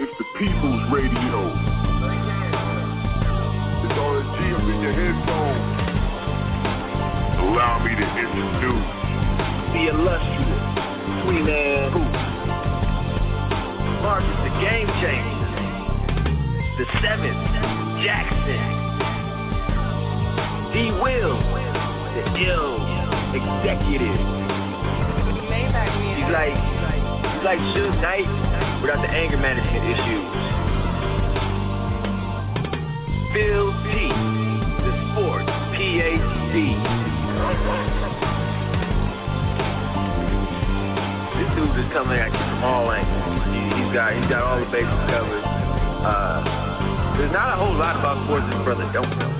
It's the People's Radio. It's up in your headphones. Allow me to introduce the illustrious Queen Anne Booth. Marcus, the game changer. The seventh, Jackson. D. Will, the ill executive. He's like, he's like Suge Knight without the anger management issues. Phil T, the sports PhD. This dude is coming at you from all angles. He- He's got he's got all the bases covered. Uh, there's not a whole lot about sports this brother don't know.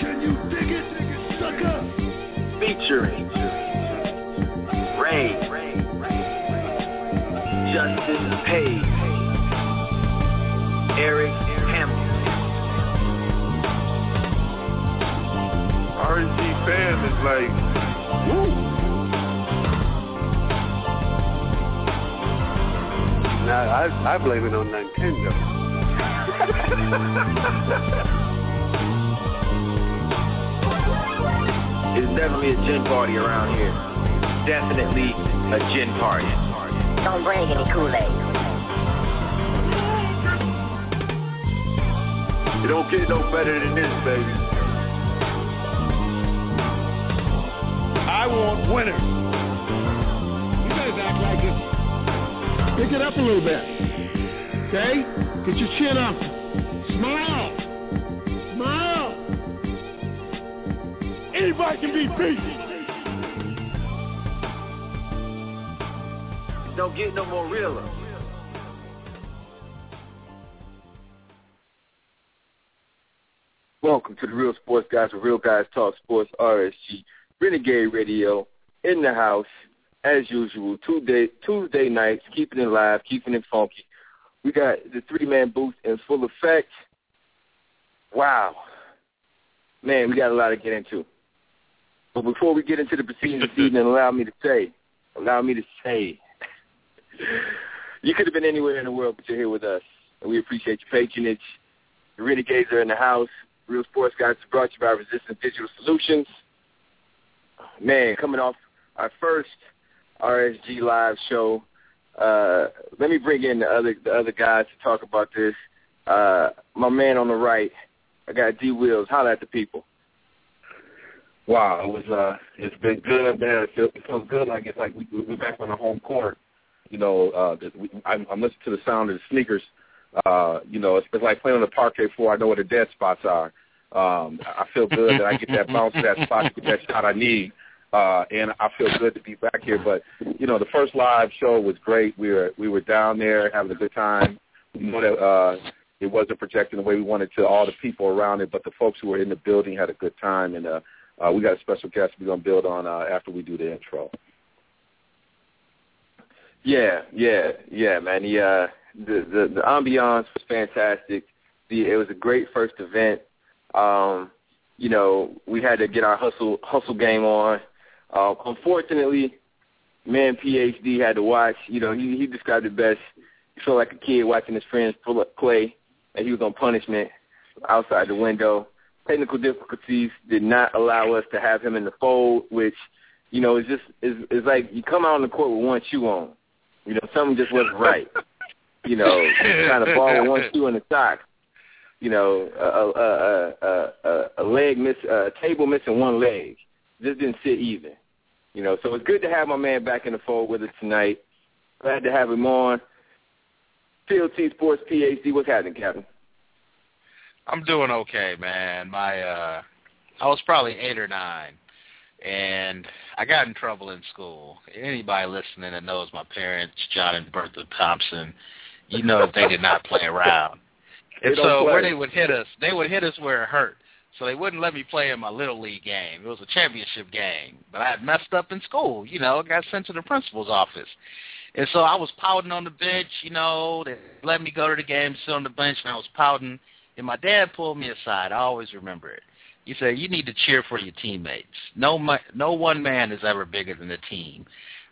Can you dig it, sucker? Featuring Ray, Justin Page, Eric Hampton. RSG fam is like, woo. Now, I, I blame it on Nintendo. It's definitely a gin party around here. Definitely a gin party. Don't bring any Kool-Aid. It don't get no better than this, baby. I want winners. You guys act like it. Pick it up a little bit. Okay? Get your chin up. Smile. Smile. Anybody can be beat. Don't get no more realer. Welcome to the Real Sports Guys where Real Guys Talk Sports RSG Renegade Radio in the house as usual. Tuesday Tuesday nights, keeping it live, keeping it funky. We got the three man booth in full effect. Wow. Man, we got a lot to get into. But before we get into the proceedings this evening, allow me to say, allow me to say, you could have been anywhere in the world, but you're here with us. And we appreciate your patronage. The Renegades are in the house. Real Sports Guys is brought to you by Resistance Digital Solutions. Man, coming off our first RSG live show, uh, let me bring in the other the other guys to talk about this. Uh, my man on the right, I got D Wills. Holla at the people. Wow, it was uh, it's been good, man. It feels, it feels good. Like it's like we, we're back on the home court. You know, uh, we, I'm, I'm listening to the sound of the sneakers. Uh, you know, it's, it's like playing on the parquet floor. I know where the dead spots are. Um, I feel good that I get that bounce to that spot to get that shot I need. Uh, and I feel good to be back here. But you know, the first live show was great. We were we were down there having a good time. We know that uh, it wasn't projecting the way we wanted to all the people around it, but the folks who were in the building had a good time. And uh, uh, we got a special guest we're gonna build on uh, after we do the intro. Yeah, yeah, yeah, man. The uh, the the, the ambiance was fantastic. The it was a great first event. Um, you know, we had to get our hustle hustle game on. Uh, unfortunately, man, PhD had to watch. You know, he he described it best. He felt like a kid watching his friends play, and he was on punishment outside the window. Technical difficulties did not allow us to have him in the fold, which you know, it's just it's, it's like you come out on the court with one shoe on. You know, something just wasn't right. You know, trying to ball with one shoe in the sock. You know, a a a a, a leg miss, a table missing one leg. Just didn't sit even. You know, so it's good to have my man back in the fold with us tonight. Glad to have him on. Phil T Sports PhD. What's happening, Captain? I'm doing okay, man. My uh I was probably eight or nine and I got in trouble in school. Anybody listening that knows my parents, John and Bertha Thompson, you know that they did not play around. And so where they would hit us, they would hit us where it hurt. So they wouldn't let me play in my little league game. It was a championship game, but I had messed up in school. You know, got sent to the principal's office, and so I was pouting on the bench. You know, they let me go to the game, sit on the bench, and I was pouting. And my dad pulled me aside. I always remember it. He said, "You need to cheer for your teammates. No, no one man is ever bigger than the team."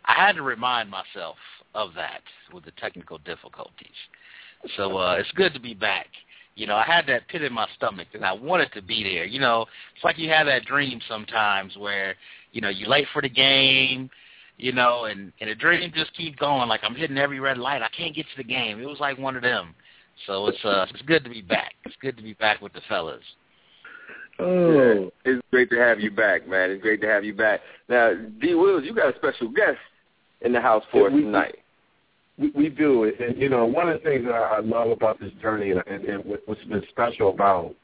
I had to remind myself of that with the technical difficulties. So uh, it's good to be back. You know, I had that pit in my stomach, and I wanted to be there. You know, it's like you have that dream sometimes where, you know, you're late for the game, you know, and and the dream just keeps going. Like I'm hitting every red light. I can't get to the game. It was like one of them. So it's uh, it's good to be back. It's good to be back with the fellas. Oh, it's great to have you back, man. It's great to have you back. Now, D. Wills, you got a special guest in the house for us tonight. We, we do, and you know, one of the things that I love about this journey, and, and, and what's been special about,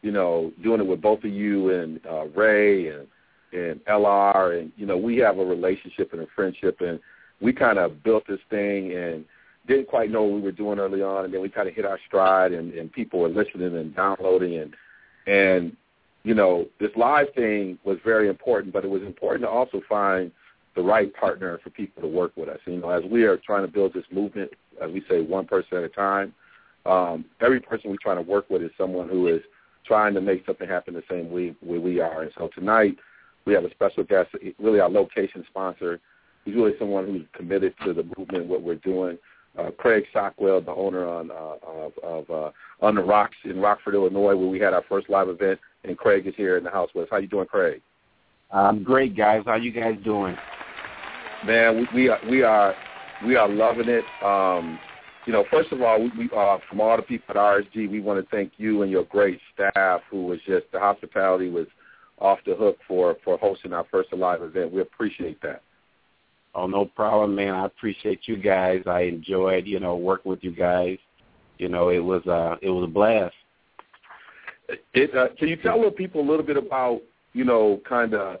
you know, doing it with both of you and uh, Ray and and LR, and you know, we have a relationship and a friendship, and we kind of built this thing and didn't quite know what we were doing early on, and then we kind of hit our stride, and, and people were listening and downloading, and and you know, this live thing was very important, but it was important to also find the right partner for people to work with us. You know, as we are trying to build this movement, as we say, one person at a time, um, every person we're trying to work with is someone who is trying to make something happen the same way, way we are. And so tonight we have a special guest, really our location sponsor. He's really someone who's committed to the movement, what we're doing. Uh, Craig Stockwell, the owner on uh, of, of uh, on the Rocks in Rockford, Illinois, where we had our first live event, and Craig is here in the house with us. How you doing, Craig? I'm great, guys. How you guys doing? Man, we, we are we are we are loving it. Um, you know, first of all, we, we uh, from all the people at RSG, we want to thank you and your great staff, who was just the hospitality was off the hook for for hosting our first live event. We appreciate that. Oh, no problem, man. I appreciate you guys. I enjoyed, you know, working with you guys. You know, it was uh it was a blast. It, uh, can you tell the people a little bit about, you know, kind of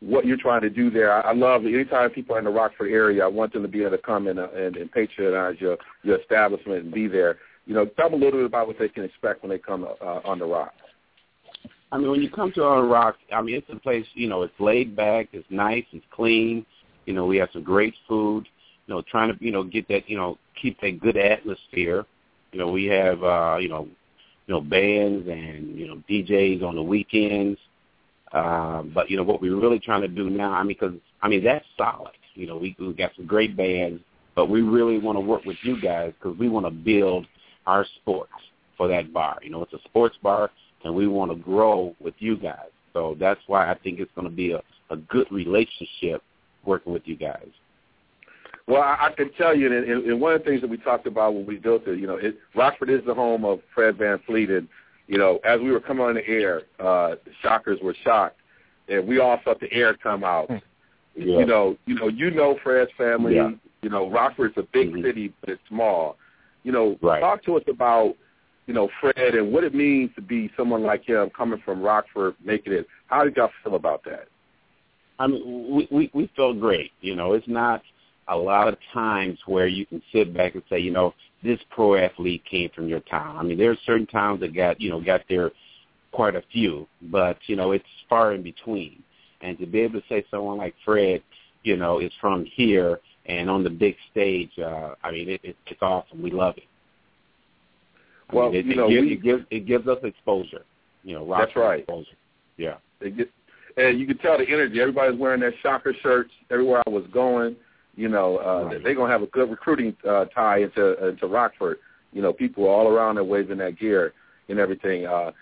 what you're trying to do there? I, I love it. Anytime people are in the Rockford area, I want them to be able to come and, uh, and, and patronize your, your establishment and be there. You know, tell them a little bit about what they can expect when they come uh, on the Rock. I mean, when you come to On Rock, I mean, it's a place, you know, it's laid back, it's nice, it's clean. You know, we have some great food. You know, trying to, you know, get that, you know, keep that good atmosphere. You know, we have, uh, you know, you know, bands and, you know, DJs on the weekends. Uh, but, you know, what we're really trying to do now, I mean, because, I mean, that's solid. You know, we, we got some great bands, but we really want to work with you guys because we want to build our sports for that bar. You know, it's a sports bar, and we want to grow with you guys. So that's why I think it's going to be a, a good relationship working with you guys. Well, I, I can tell you, and, and one of the things that we talked about when we built it, you know, it, Rockford is the home of Fred Van Vleet, and you know, as we were coming on the air, uh, Shockers were shocked, and we all felt the air come out. Yeah. You know, you know, you know Fred's family. Yeah. You know, Rockford's a big Mhm. city, but it's small. You know, Right. talk to us about, you know, Fred and what it means to be someone like him coming from Rockford, making it. How did y'all feel about that? I mean, we, we we felt great. You know, it's not a lot of times where you can sit back and say, you know, this pro athlete came from your town. I mean, there are certain towns that got you know got there quite a few, but you know, it's far in between. And to be able to say someone like Fred, you know, is from here and on the big stage, uh, I mean, it, it, it's awesome. We love it. I Well, mean, it, you it, know, gives, we- it gives it gives us exposure. You know, That's right. Exposure. Yeah. It and you can tell the energy. Everybody's wearing their shocker shirts everywhere I was going. You know, uh, Right. they're gonna have a good recruiting uh, tie into into Rockford. You know, people all around there waving that gear and everything. Uh,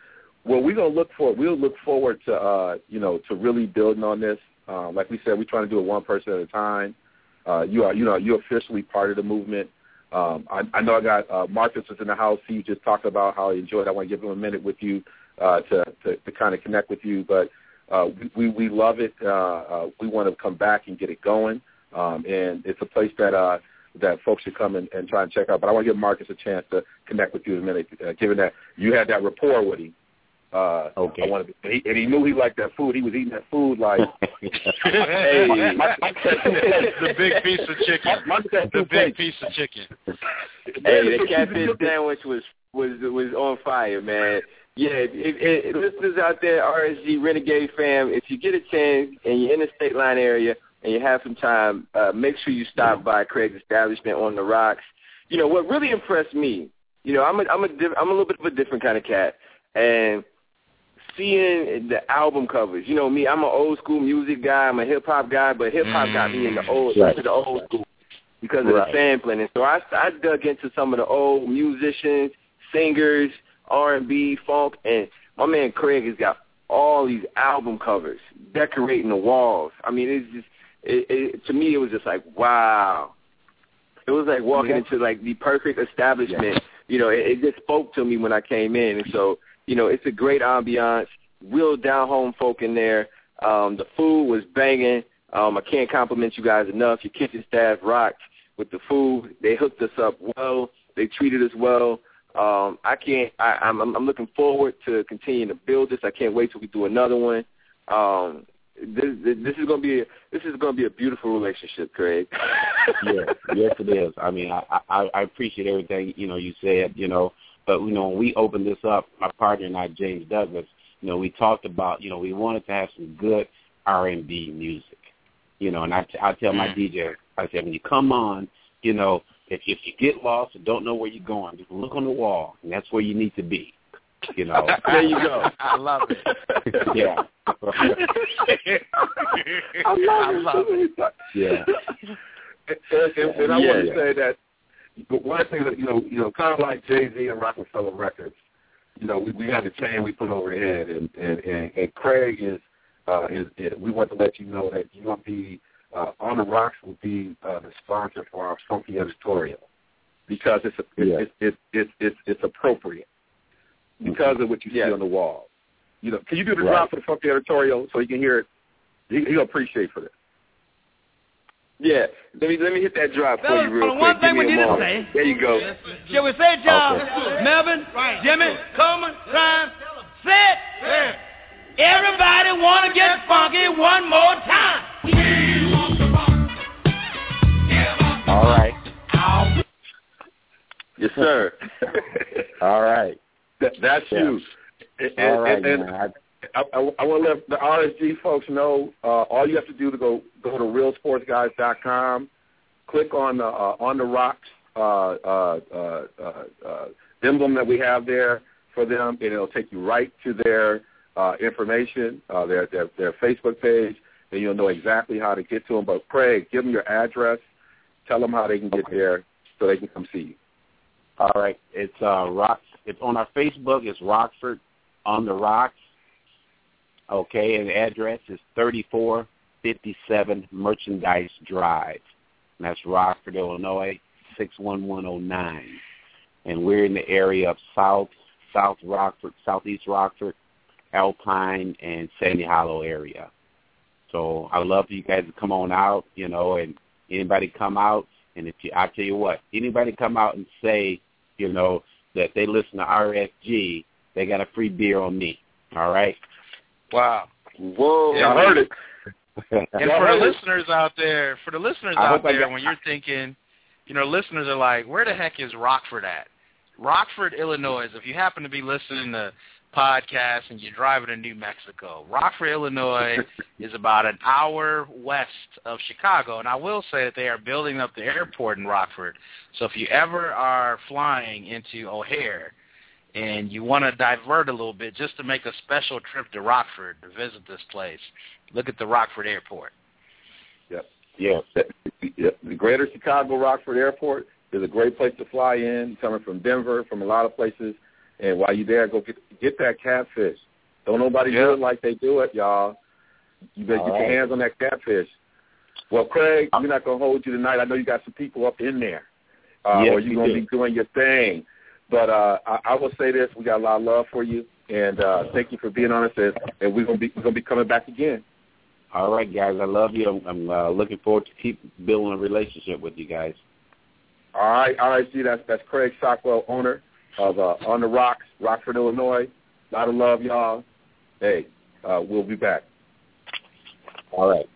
well, we're gonna look for. We'll look forward to uh, you know to really building on this. Um, like we said, we're trying to do it one person at a time. Uh, you are, you know, you're officially part of the movement. Um, I, I know I got uh, Marcus was in the house. He just talked about how he enjoyed. it. I want to give him a minute with you uh, to, to to kind of connect with you. But uh, we we love it. Uh, uh, we want to come back and get it going. Um, and it's a place that uh, that folks should come and, and try and check out. But I want to give Marcus a chance to connect with you in a minute, uh, given that you had that rapport with him. Uh, okay. I want to, he, and he knew he liked that food. He was eating that food like, hey, my, my, the big piece of chicken. My, my the big piece of chicken. Hey, the catfish sandwich was was was on fire, man. Yeah, it, it, it, listeners out there, RSG Renegade fam, if you get a chance and you're in the state line area and you have some time, uh, make sure you stop by Craig's establishment on the rocks. You know what really impressed me. You know, I'm a I'm a diff- I'm a little bit of a different kind of cat, and seeing the album covers. You know me, I'm an old school music guy. I'm a hip hop guy, but hip hop got me in the old Right. into the old school because of Right. the sampling. And so I I dug into some of the old musicians, singers, R and B, funk, and my man Craig has got all these album covers decorating the walls. I mean, it's just it, it, to me it was just like wow. It was like walking Yeah. into like the perfect establishment. You know, it, it just spoke to me when I came in, and so you know, it's a great ambiance. Real down home folk in there. Um, the food was banging. Um, I can't compliment you guys enough. Your kitchen staff rocked with the food. They hooked us up well. They treated us well. Um, I can't. I, I'm, I'm looking forward to continuing to build this. I can't wait till we do another one. Um, this, this is gonna be a, this is gonna be a beautiful relationship, Craig. yes, yes, it is. I mean, I, I I appreciate everything you know you said. You know, but you know when we opened this up, my partner and I, James Douglas, you know, we talked about you know we wanted to have some good R and B music. You know, and I I tell my DJ, I said when you come on, you know, if if you get lost and don't know where you're going, just look on the wall, and that's where you need to be. You know. there you go. I love it. yeah. I love, I love it. Yeah. And, and, and I Yeah. want to say that but one thing that you know, you know, kind of like Jay Z and Rockefeller Records, you know, we, we had a chain we put overhead, and and and, and Craig is, uh, is, is we want to let you know that you will be uh, on the rocks will be uh, the sponsor for our funky editorial because it's a, Yeah. it's, it's it's it's it's appropriate because of what you Yeah. see on the wall. You know, can you do the Right. drop for the funky editorial so you can hear it? He, he'll appreciate for this. Yeah, let me let me hit that drop for you real quick. one Give thing me we a need to say. There you go. Shall we say it, y'all? Okay. Melvin, Jimmy, Coleman, Prime, set. Everybody want to get funky one more time. Yes, sir. All right. That, that's Yeah. you. And, All right, and, and man. I, I, I, I want to let the RSG folks know uh, all you have to do to go go to realsportsguys.com, click on the uh, on the rocks uh, uh, uh, uh, uh, emblem that we have there for them, and it'll take you right to their uh, information, uh, their, their their Facebook page, and you'll know exactly how to get to them. But Craig, give them your address, tell them how they can get there so they can come see you. All right. It's uh Rock it's on our Facebook, it's Rockford on the Rocks. Okay, and the address is thirty four fifty seven Merchandise Drive. And that's Rockford, Illinois, six one one oh nine. And we're in the area of South South Rockford, Southeast Rockford, Alpine and Sandy Hollow area. So I love for you guys to come on out, you know, and anybody come out and if you I tell you what, anybody come out and say, you know, that they listen to RSG, they got a free beer on me. All right? Wow. Whoa. Yeah, I heard it. And for the listeners out there, for the listeners I out there, got- when you're thinking, you know, listeners are like, where the heck is Rockford at? Rockford, Illinois. If you happen to be listening to podcasts and you're driving to New Mexico, Rockford, Illinois is about an hour west of Chicago. And I will say that they are building up the airport in Rockford. So if you ever are flying into O'Hare and you want to divert a little bit just to make a special trip to Rockford to visit this place, look at the Rockford Airport. Yeah. Yeah, the Greater Chicago Rockford Airport is a great place to fly in, coming from Denver, from a lot of places. And while you're there, go get get that catfish. Don't nobody Yeah. do it like they do it, y'all. You better All get right. your hands on that catfish. Well, Craig, we're not gonna hold you tonight. I know you got some people up in there, uh, Yes, or you're gonna do. be doing your thing. But uh, I, I will say this: we got a lot of love for you, and uh, thank you for being on us. And, we're gonna be we're gonna be coming back again. All right, guys. I love you. I'm, I'm uh, looking forward to keep building a relationship with you guys. All right, all right. See, that's that's Craig Stockwell, owner of uh, On the Rocks, Rockford, Illinois. A lot of love, y'all. Hey, uh, we'll be back. All right.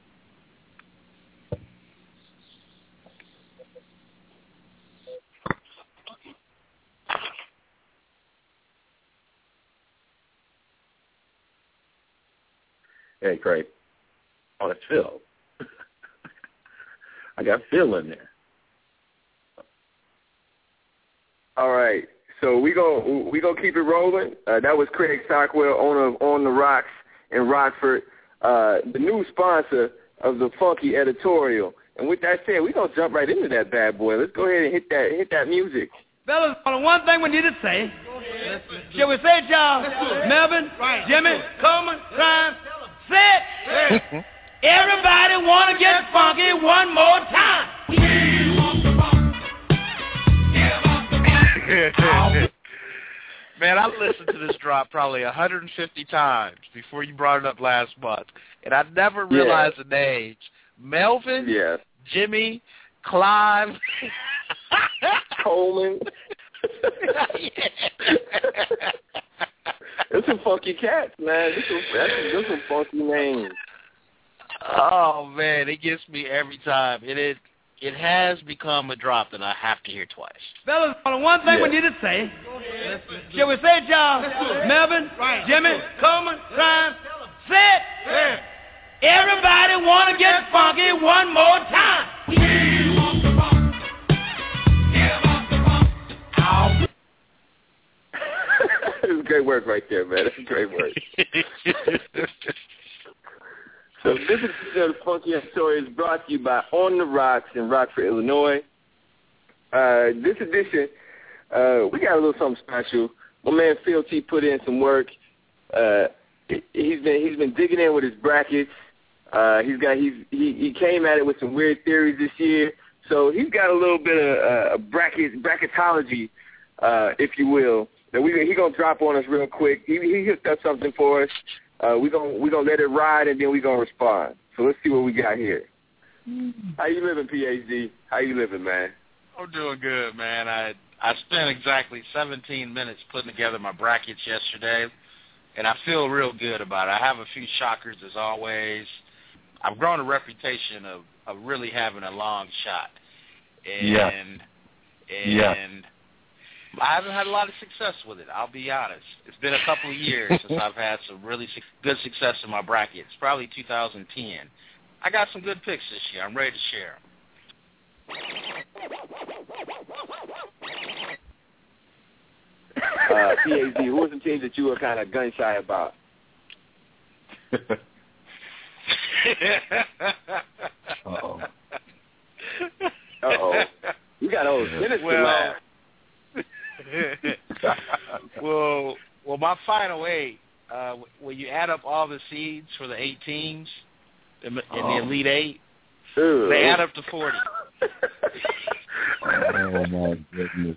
Hey, Craig. Oh, that's Phil. I got Phil in there. All right. So we go we gonna keep it rolling. Uh, that was Craig Stockwell, owner of On the Rocks in Rockford, uh, the new sponsor of the Funky Editorial. And with that said, we gonna jump right into that bad boy. Let's go ahead and hit that hit that music. Fellas, only one thing we need to say. Shall we say it, y'all? Melvin, Jimmy, Coleman, Grimes, say it. Everybody want to get funky one more time. Man, I listened to this drop probably 150 times before you brought it up last month, and I never Yeah. realized the names. Melvin, Yeah. Jimmy, Clive, Coleman. There's some funky cats, man. There's some, that's, some funky names. Oh man, it gets me every time. It it it has become a drop that I have to hear twice. Fellas, only one thing we need to say. Shall we say it, y'all? Melvin, Jimmy, Coleman, Grimes, say it. Everybody want to get funky one more time. That's great work right there, man. That's great work. So this episode of Funky Story is brought to you by On the Rocks in Rockford, Illinois. Uh, this edition, uh, we got a little something special. My man Phil T put in some work. Uh, he- he's been he's been digging in with his brackets. Uh, he's got he's he, he came at it with some weird theories this year. So he's got a little bit of uh, bracket bracketology, uh, if you will. That we he gonna drop on us real quick. He he hooked up something for us. Uh, we gonna we gonna let it ride and then we gonna respond. So let's see what we got here. How you living, PhD? How you living, man? I'm doing good, man. I I spent exactly 17 minutes putting together my brackets yesterday, and I feel real good about it. I have a few shockers as always. I've grown a reputation of of really having a long shot, and Yes. and Yes. I haven't had a lot of success with it. I'll be honest. It's been a couple of years since I've had some really su- good success in my brackets. Probably 2010. I got some good picks this year. I'm ready to share 'em. Uh, who was the teams that you were kind of gun shy about? Uh-oh. Uh-oh. You got old sinister well, laugh. well, well, my final eight. Uh, when you add up all the seeds for the eight teams in, the- in the Oh. Elite Eight, Ew. they add up to forty. oh my goodness.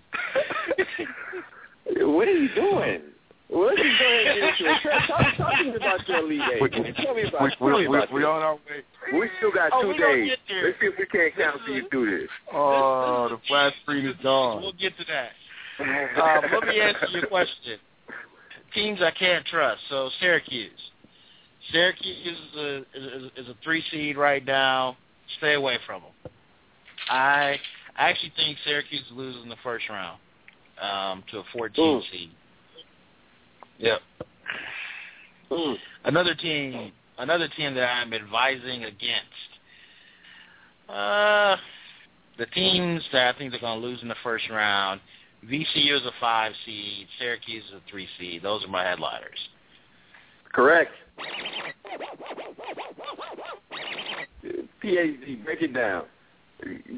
What are you doing? What are you doing? Talk, talk, talk to me about your Elite Eight. We- man. Tell me about, we- tell me about we this. on our way. We still got Oh, two days. Let's see if we can't counsel you through this. Oh, the flat screen is gone. We'll get to that. Um, let me answer your question. Teams I can't trust. So Syracuse. Syracuse is a, is, is a three seed right now. Stay away from them. I I actually think Syracuse is losing the first round um, to a 14 Ooh. seed. Yep. Mm. Another team, another team that I'm advising against. Uh, the teams that I think they're going to lose in the first round. VCU is a five seed. Syracuse is a three seed. Those are my headliners. Correct. PhD, break it down.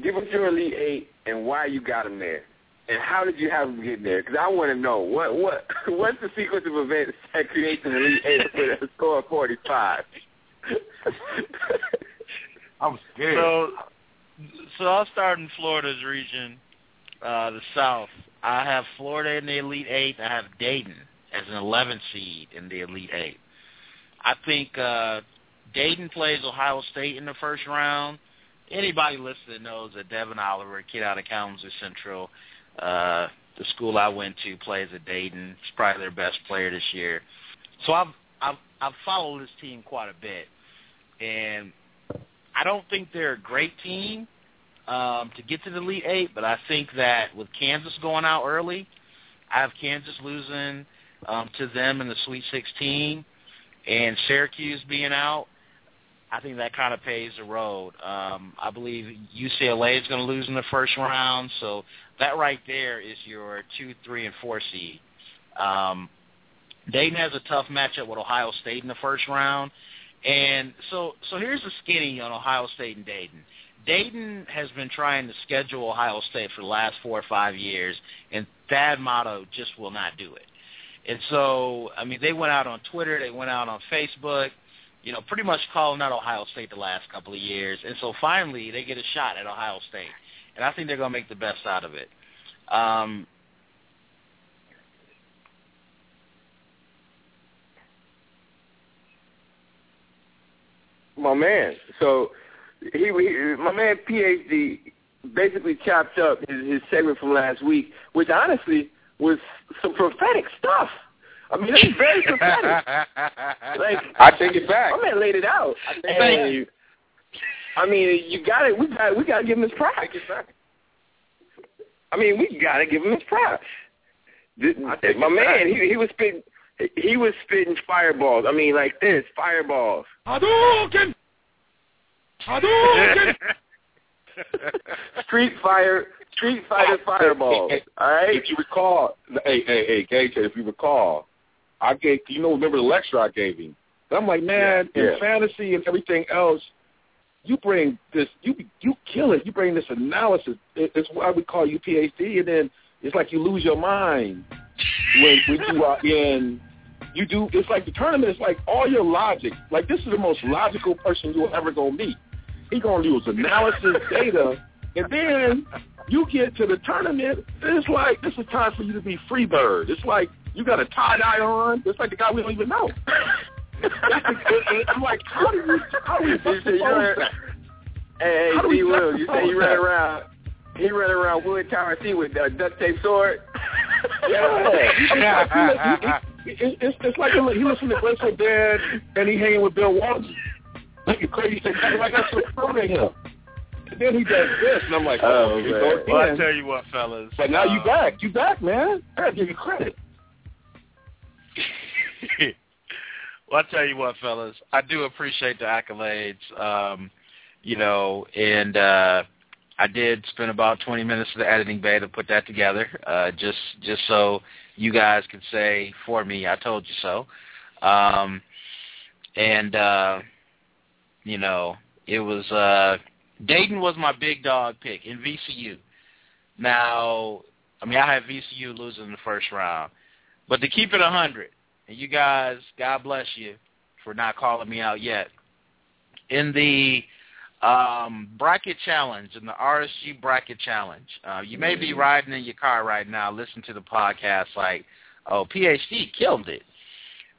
Give us your Elite Eight and why you got them there, and how did you have them get there? Because I want to know what what what's the sequence of events that creates an Elite Eight with a score of forty five. I'm scared. So, so I'll start in Florida's region, uh, the South. I have Florida in the Elite Eight. I have Dayton as an 11 seed in the Elite Eight. I think uh, Dayton plays Ohio State in the first round. Anybody listening knows that Devin Oliver, kid out of Kalamazoo Central, uh, the school I went to, plays at Dayton. He's probably their best player this year. So I've I've I've followed this team quite a bit, and I don't think they're a great team um, to get to the Elite Eight, but I think that with Kansas going out early, I have Kansas losing um, to them in the Sweet 16, and Syracuse being out. I think that kind of paves the road. Um, I believe UCLA is going to lose in the first round, so that right there is your two, three, and four seed. Um, Dayton has a tough matchup with Ohio State in the first round, and so so here's the skinny on Ohio State and Dayton. Dayton has been trying to schedule Ohio State for the last four or five years, and Thad Matta just will not do it. And so, I mean, they went out on Twitter, they went out on Facebook, you know, pretty much calling out Ohio State the last couple of years. And so finally, they get a shot at Ohio State, and I think they're going to make the best out of it. Um, my man. So he, he my man PhD basically chopped up his, his segment from last week, which honestly was some prophetic stuff. I mean, it's very prophetic. like I take it back. My man laid it out. Thank And, you. I mean, you got it. We got we got to give him his props. I mean, we got to give him his props. Th- My man, he he was spitting he was spitting fireballs. I mean, like this, fireballs. Hadouken! Hadouken! Street fire, street fighter fireballs. Hey, hey, All right. If you recall, hey, hey, hey, KJ, if you recall, I gave you know remember the lecture I gave him. And I'm like, man, Yeah, in yeah. fantasy and everything else, you bring this, you you kill it. You bring this analysis. It, it's why we call you PhD, and then it's like you lose your mind when when you are in. You do. It's like the tournament. It's like all your logic. Like this is the most logical person you'll ever gonna meet. He gonna use analysis, data, and then you get to the tournament. And it's like this is time for you to be free bird. It's like you got a tie dye on. It's like the guy we don't even know. I'm like, how do you how do you You say you ran- Hey, hey, D. Will, you say he ran around. He ran around Wood Tower C with a duct tape sword. Yeah, it's like, he, he, he, it's, it's like he listen to Grateful Dead and he hanging with Bill Walton. Like a crazy thing, like that's so funny to him. And then he does this, and I'm like, oh, Oh, man. go well, I tell you what, fellas. But now you uh, back, you back, man. I gotta give you credit. well, I tell you what, fellas, I do appreciate the accolades. Um, you know, and uh, I did spend about 20 minutes of the editing bay to put that together, uh, just just so you guys could say for me, I told you so. Um, and uh, you know, it was uh, Dayton was my big dog pick in VCU. Now, I mean, I have VCU losing in the first round, but to keep it a hundred, and you guys, God bless you for not calling me out yet. In the um, bracket challenge, in the RSG bracket challenge, uh, you may be riding in your car right now, listening to the podcast like, oh, PhD killed it.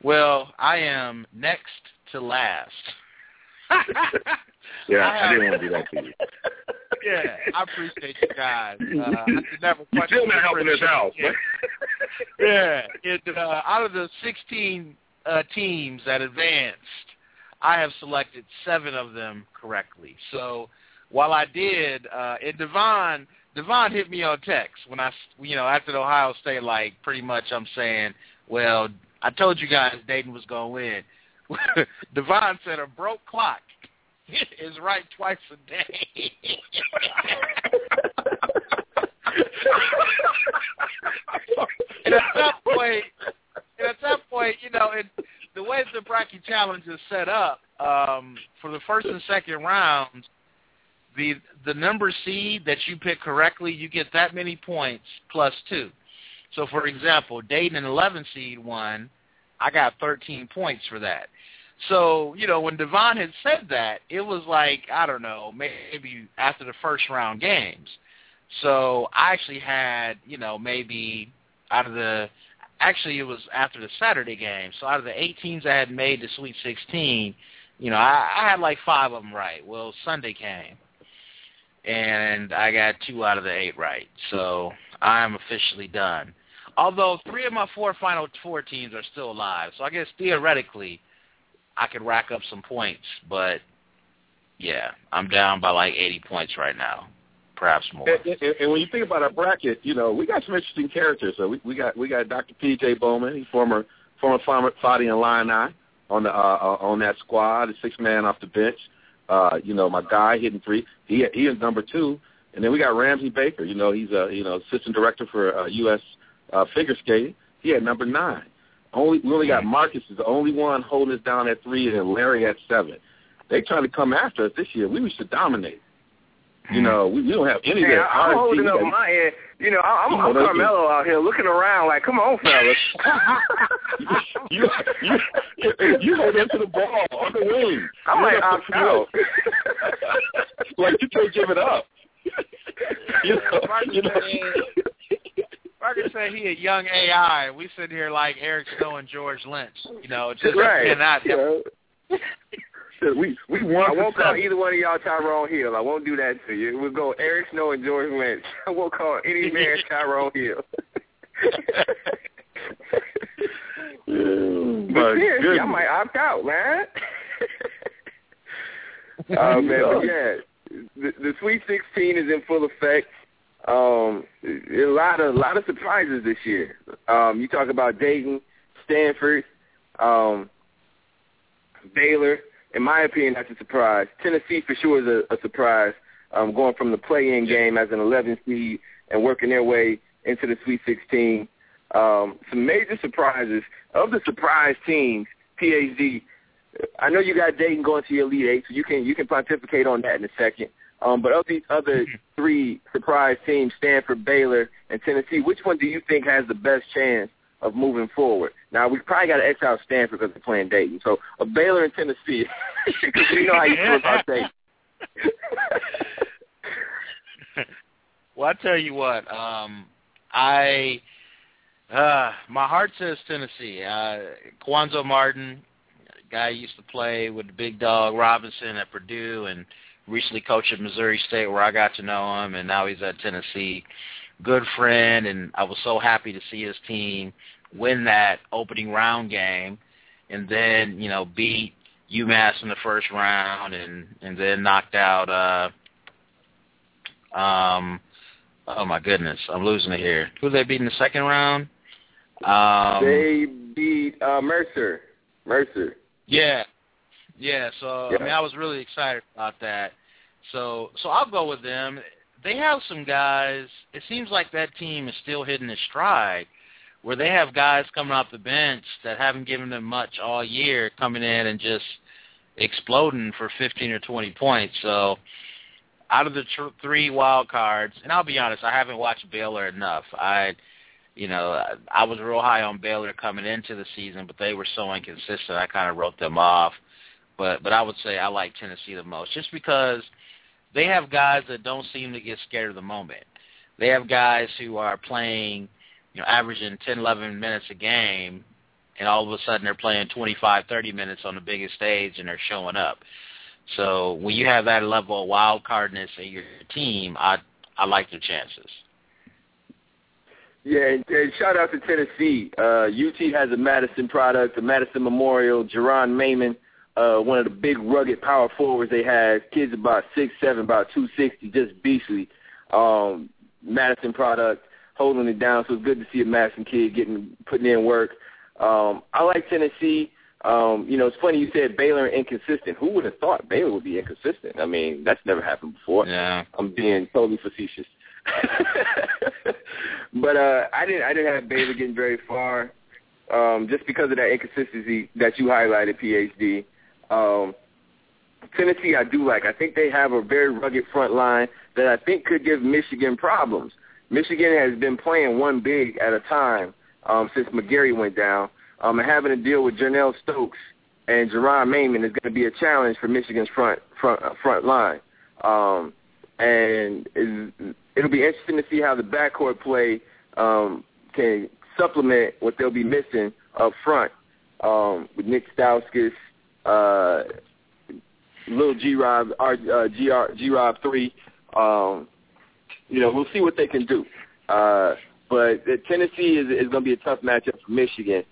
Well, I am next to last. Yeah, I I didn't want to do that to you. yeah, I appreciate you guys. Uh, I could never You question still not helping house, appreciation. yeah, it, uh, out of the 16 uh, teams that advanced, I have selected seven of them correctly. So while I did, uh, and Devon, Devon hit me on text when I, you know, after the Ohio State, like pretty much I'm saying, well, I told you guys Dayton was going to win. Devon said a broke clock is right twice a day. and at that point, and at that point, you know, it, the way the bracket challenge is set up um, for the first and second rounds, the the number seed that you pick correctly, you get that many points plus two. So, for example, Dayton an 11 seed won, I got 13 points for that. So, you know, when Devon had said that, it was like, I don't know, maybe after the first round games. So I actually had, you know, maybe out of the actually it was after the Saturday game. So out of the eight teams I had made the Sweet 16, you know, I, I had like five of them right. Well, Sunday came, and I got two out of the eight right. So I'm officially done. Although three of my four final four teams are still alive, so I guess theoretically I could rack up some points. But yeah, I'm down by like 80 points right now perhaps more. And, and, and when you think about our bracket, you know, we got some interesting characters. So we, we got we got Dr. P.J. Bowman, he's former former farmer Fadi and Lion on the uh, uh, on that squad, the six man off the bench. Uh, you know, my guy hitting three. He he is number two, and then we got Ramsey Baker. You know, he's a you know assistant director for uh, U.S. Uh, figure skating. He had number nine. Only we only got Marcus is the only one holding us down at three, and Larry at seven. They trying to come after us this year. We should dominate. You hmm. know, we, we don't have any Man, of that. I'm holding up my end. You know, I'm, I'm Carmelo out here looking around like, come on, fellas. you, you, you, you hold into the ball on the wing. I'm like, I'm out. like you can't give it up. you know, you know. Parker said he a young AI. We sit here like Eric Snow and George Lynch. You know, just right. cannot. Yeah. We we won. I won't call either one of y'all Tyrone Hill. I won't do that to you. We'll go Eric Snow and George Lynch. I won't call any man Tyrone Hill. oh, but seriously, I might opt out, man. uh, man, but yeah, the, the Sweet 16 is in full effect. Um, a lot of a lot of surprises this year. Um, you talk about Dayton, Stanford, um, Baylor in my opinion, that's a surprise. Tennessee for sure is a, a surprise, um, going from the play-in game as an 11 seed and working their way into the Sweet 16. Um, some major surprises of the surprise teams. PhD, I know you got Dayton going to your Elite Eight, so you can you can pontificate on that in a second. Um, but of these other three surprise teams, Stanford, Baylor, and Tennessee, which one do you think has the best chance of moving forward. Now we probably got to X out Stanford because they're playing Dayton. So a Baylor and Tennessee, because you know how you feel about Dayton. well, I tell you what, um, I uh, my heart says Tennessee. Uh, Cuonzo Martin, guy used to play with the big dog Robinson at Purdue, and recently coached at Missouri State, where I got to know him, and now he's at Tennessee. Good friend, and I was so happy to see his team win that opening round game, and then you know beat UMass in the first round, and and then knocked out. uh um Oh my goodness, I'm losing it here. Who they beat in the second round? Um, they beat uh, Mercer. Mercer. Yeah, yeah. So Yeah. I mean, I was really excited about that. So so I'll go with them. They have some guys. It seems like that team is still hitting its stride, where they have guys coming off the bench that haven't given them much all year, coming in and just exploding for 15 or 20 points. So out of the tr- three wild cards, and I'll be honest, I haven't watched Baylor enough. I, you know, I was real high on Baylor coming into the season, but they were so inconsistent. I kind of wrote them off. But but I would say I like Tennessee the most, just because they have guys that don't seem to get scared of the moment. They have guys who are playing, you know, averaging 10, 11 minutes a game, and all of a sudden they're playing 25, 30 minutes on the biggest stage, and they're showing up. So when you have that level of wild cardness in your team, I I like their chances. Yeah, and, and shout out to Tennessee. Uh, UT has a Madison product, the Madison Memorial. Jeronne Maymon, uh, one of the big rugged power forwards they had. Kids about six seven, about two sixty, just beastly. Um, Madison product, holding it down. So it's good to see a Madison kid getting putting in work. Um, I like Tennessee. Um, you know, it's funny you said Baylor inconsistent. Who would have thought Baylor would be inconsistent? I mean, that's never happened before. Yeah. I'm being totally facetious. but uh I didn't I didn't have Baylor getting very far. Um, just because of that inconsistency that you highlighted, PhD. Um Tennessee I do like. I think they have a very rugged front line that I think could give Michigan problems. Michigan has been playing one big at a time um, since McGary went down. Um, and having to deal with Jarnell Stokes and Jeronne Maymon is going to be a challenge for Michigan's front front uh, front line. Um, and it, it'll be interesting to see how the backcourt play um, can supplement what they'll be missing up front um, with Nick Stauskas, uh, little G Rob, uh, G Rob three. Um, you know, we'll see what they can do. Uh, but Tennessee is, is going to be a tough matchup for Michigan.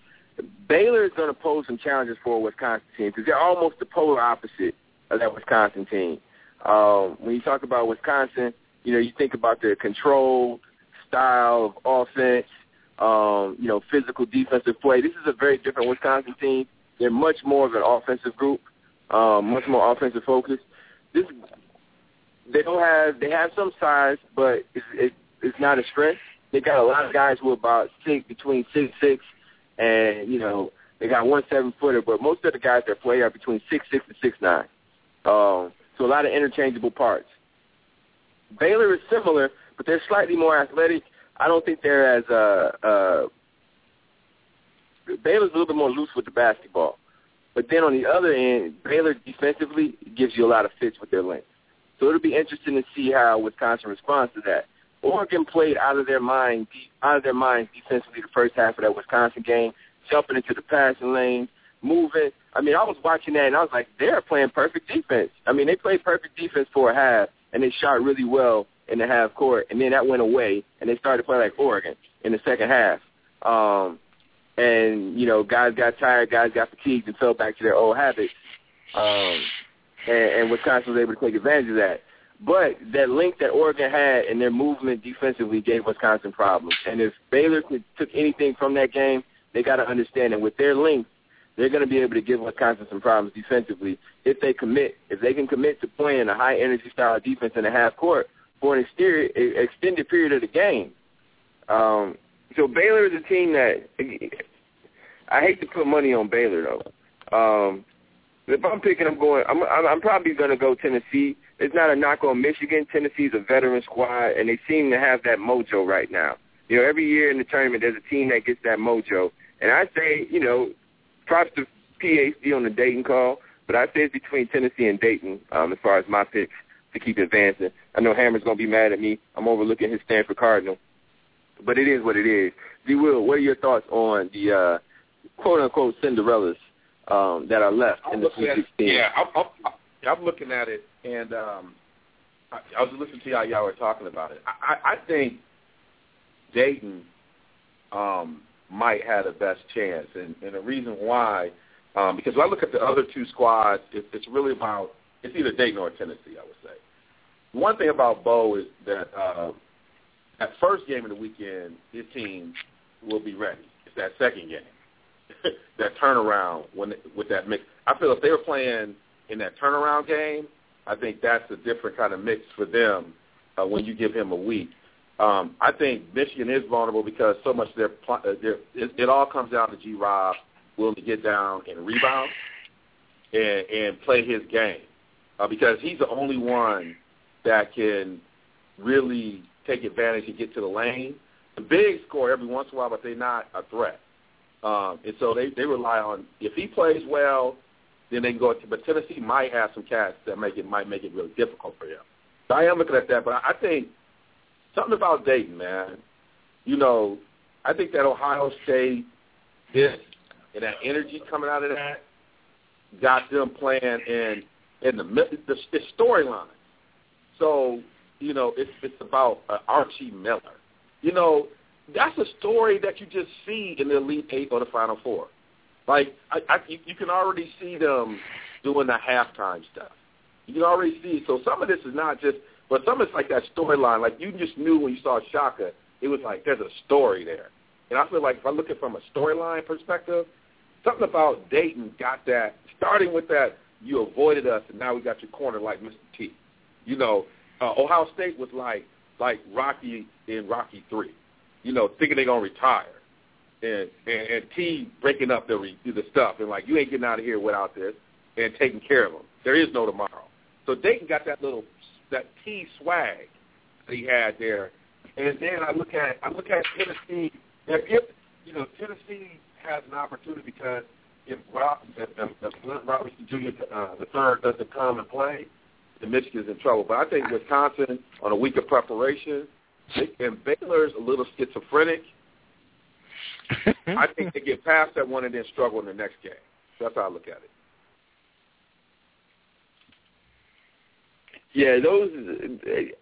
Baylor is going to pose some challenges for a Wisconsin team because they're almost the polar opposite of that Wisconsin team. Um, when you talk about Wisconsin, you know, you think about their control, style of offense, um, you know, physical defensive play. This is a very different Wisconsin team. They're much more of an offensive group, um, much more offensive focus. This they don't have they have some size, but it's, it, it's not a strength. They got a lot of guys who are about six between six six and you know they got one seven footer, but most of the guys that play are between six six and six nine. Um, so a lot of interchangeable parts. Baylor is similar, but they're slightly more athletic. I don't think they're as uh, uh, Baylor's a little bit more loose with the basketball. But then on the other end, Baylor defensively gives you a lot of fits with their length. So it'll be interesting to see how Wisconsin responds to that. Oregon played out of their mind, out of their minds defensively the first half of that Wisconsin game, jumping into the passing lane, moving. I mean, I was watching that and I was like, they're playing perfect defense. I mean, they played perfect defense for a half and they shot really well in the half court, and then that went away, and they started playing like Oregon in the second half. Um, and you know, guys got tired, guys got fatigued, and fell back to their old habits. Um, and, and Wisconsin was able to take advantage of that. But that link that Oregon had in their movement defensively gave Wisconsin problems. And if Baylor took anything from that game, they got to understand that with their length, they're going to be able to give Wisconsin some problems defensively if they commit. If they can commit to playing a high energy style defense in the half court for an exterior, extended period of the game. Um, so Baylor is a team that I hate to put money on Baylor though. Um, if I'm picking, I'm going. I'm I'm, probably going to go Tennessee. It's not a knock on Michigan. Tennessee's a veteran squad, and they seem to have that mojo right now. You know, every year in the tournament, there's a team that gets that mojo. And I say, you know, props to PhD on the Dayton call, but I say it's between Tennessee and Dayton um, as far as my picks to keep advancing. I know Hammer's going to be mad at me. I'm overlooking his Stanford Cardinal, but it is what it is. D. Will, what are your thoughts on the uh, quote-unquote Cinderellas um, that are left I'm in the Sweet at, 16? Yeah, I'm, I'm, I'm looking at it, and um, I, I was listening to y'all, y'all were talking about it. I, I, I think Dayton um, might have the best chance, and, and the reason why, um, because when I look at the other two squads, it, it's really about it's either Dayton or Tennessee. I would say. One thing about Bo is that uh, that first game of the weekend, his team will be ready. It's that second game, that turnaround when with that mix. I feel if they were playing in that turnaround game, I think that's a different kind of mix for them uh, when you give him a week. Um, I think Michigan is vulnerable because so much their, uh, their it, it all comes down to G. Rob willing to get down and rebound and, and play his game uh, because he's the only one that can really take advantage and get to the lane. The big score every once in a while, but they're not a threat. Um, and so they, they rely on if he plays well, then they can go. To, but Tennessee might have some cats that make it might make it really difficult for him. So I am looking at that, but I think something about Dayton, man. You know, I think that Ohio State this and that energy coming out of that got them playing in in the the, the storyline. So you know, it's it's about uh, Archie Miller. You know, that's a story that you just see in the Elite Eight or the Final Four. Like I, I you, can already see them doing the halftime stuff. You can already see. So some of this is not just, but some of it's like that storyline. Like you just knew when you saw Shaka, it was like there's a story there. And I feel like if I look at it from a storyline perspective, something about Dayton got that. Starting with that, you avoided us, and now we got your corner like Mr. T. You know, uh, Ohio State was like like Rocky in Rocky Three. You know, thinking they're gonna retire, and and, and T breaking up the re, the stuff, and like you ain't getting out of here without this, and taking care of them. There is no tomorrow. So Dayton got that little that T swag that he had there, and then I look at I look at Tennessee. If, if you know Tennessee has an opportunity because if Rob, if, if, if Robertson Jr. Uh, the third doesn't come and play, then Michigan's in trouble. But I think Wisconsin on a week of preparation, and Baylor's a little schizophrenic. I think they get past that one and then struggle in the next game. That's how I look at it. Yeah, those.